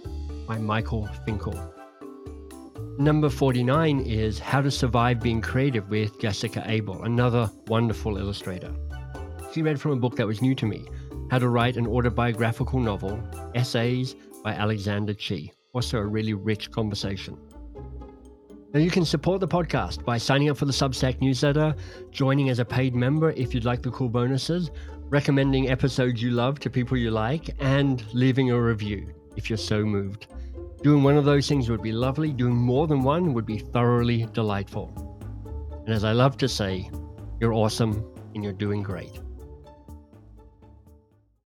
by Michael Finkel. Number 49 is How to Survive Being Creative with Jessica Abel, another wonderful illustrator. She read from a book that was new to me How to Write an Autobiographical Novel, Essays by Alexander Chee. Also, a really rich conversation. Now, you can support the podcast by signing up for the Substack newsletter, joining as a paid member if you'd like the cool bonuses, recommending episodes you love to people you like, and leaving a review if you're so moved. Doing one of those things would be lovely. Doing more than one would be thoroughly delightful. And as I love to say, you're awesome and you're doing great.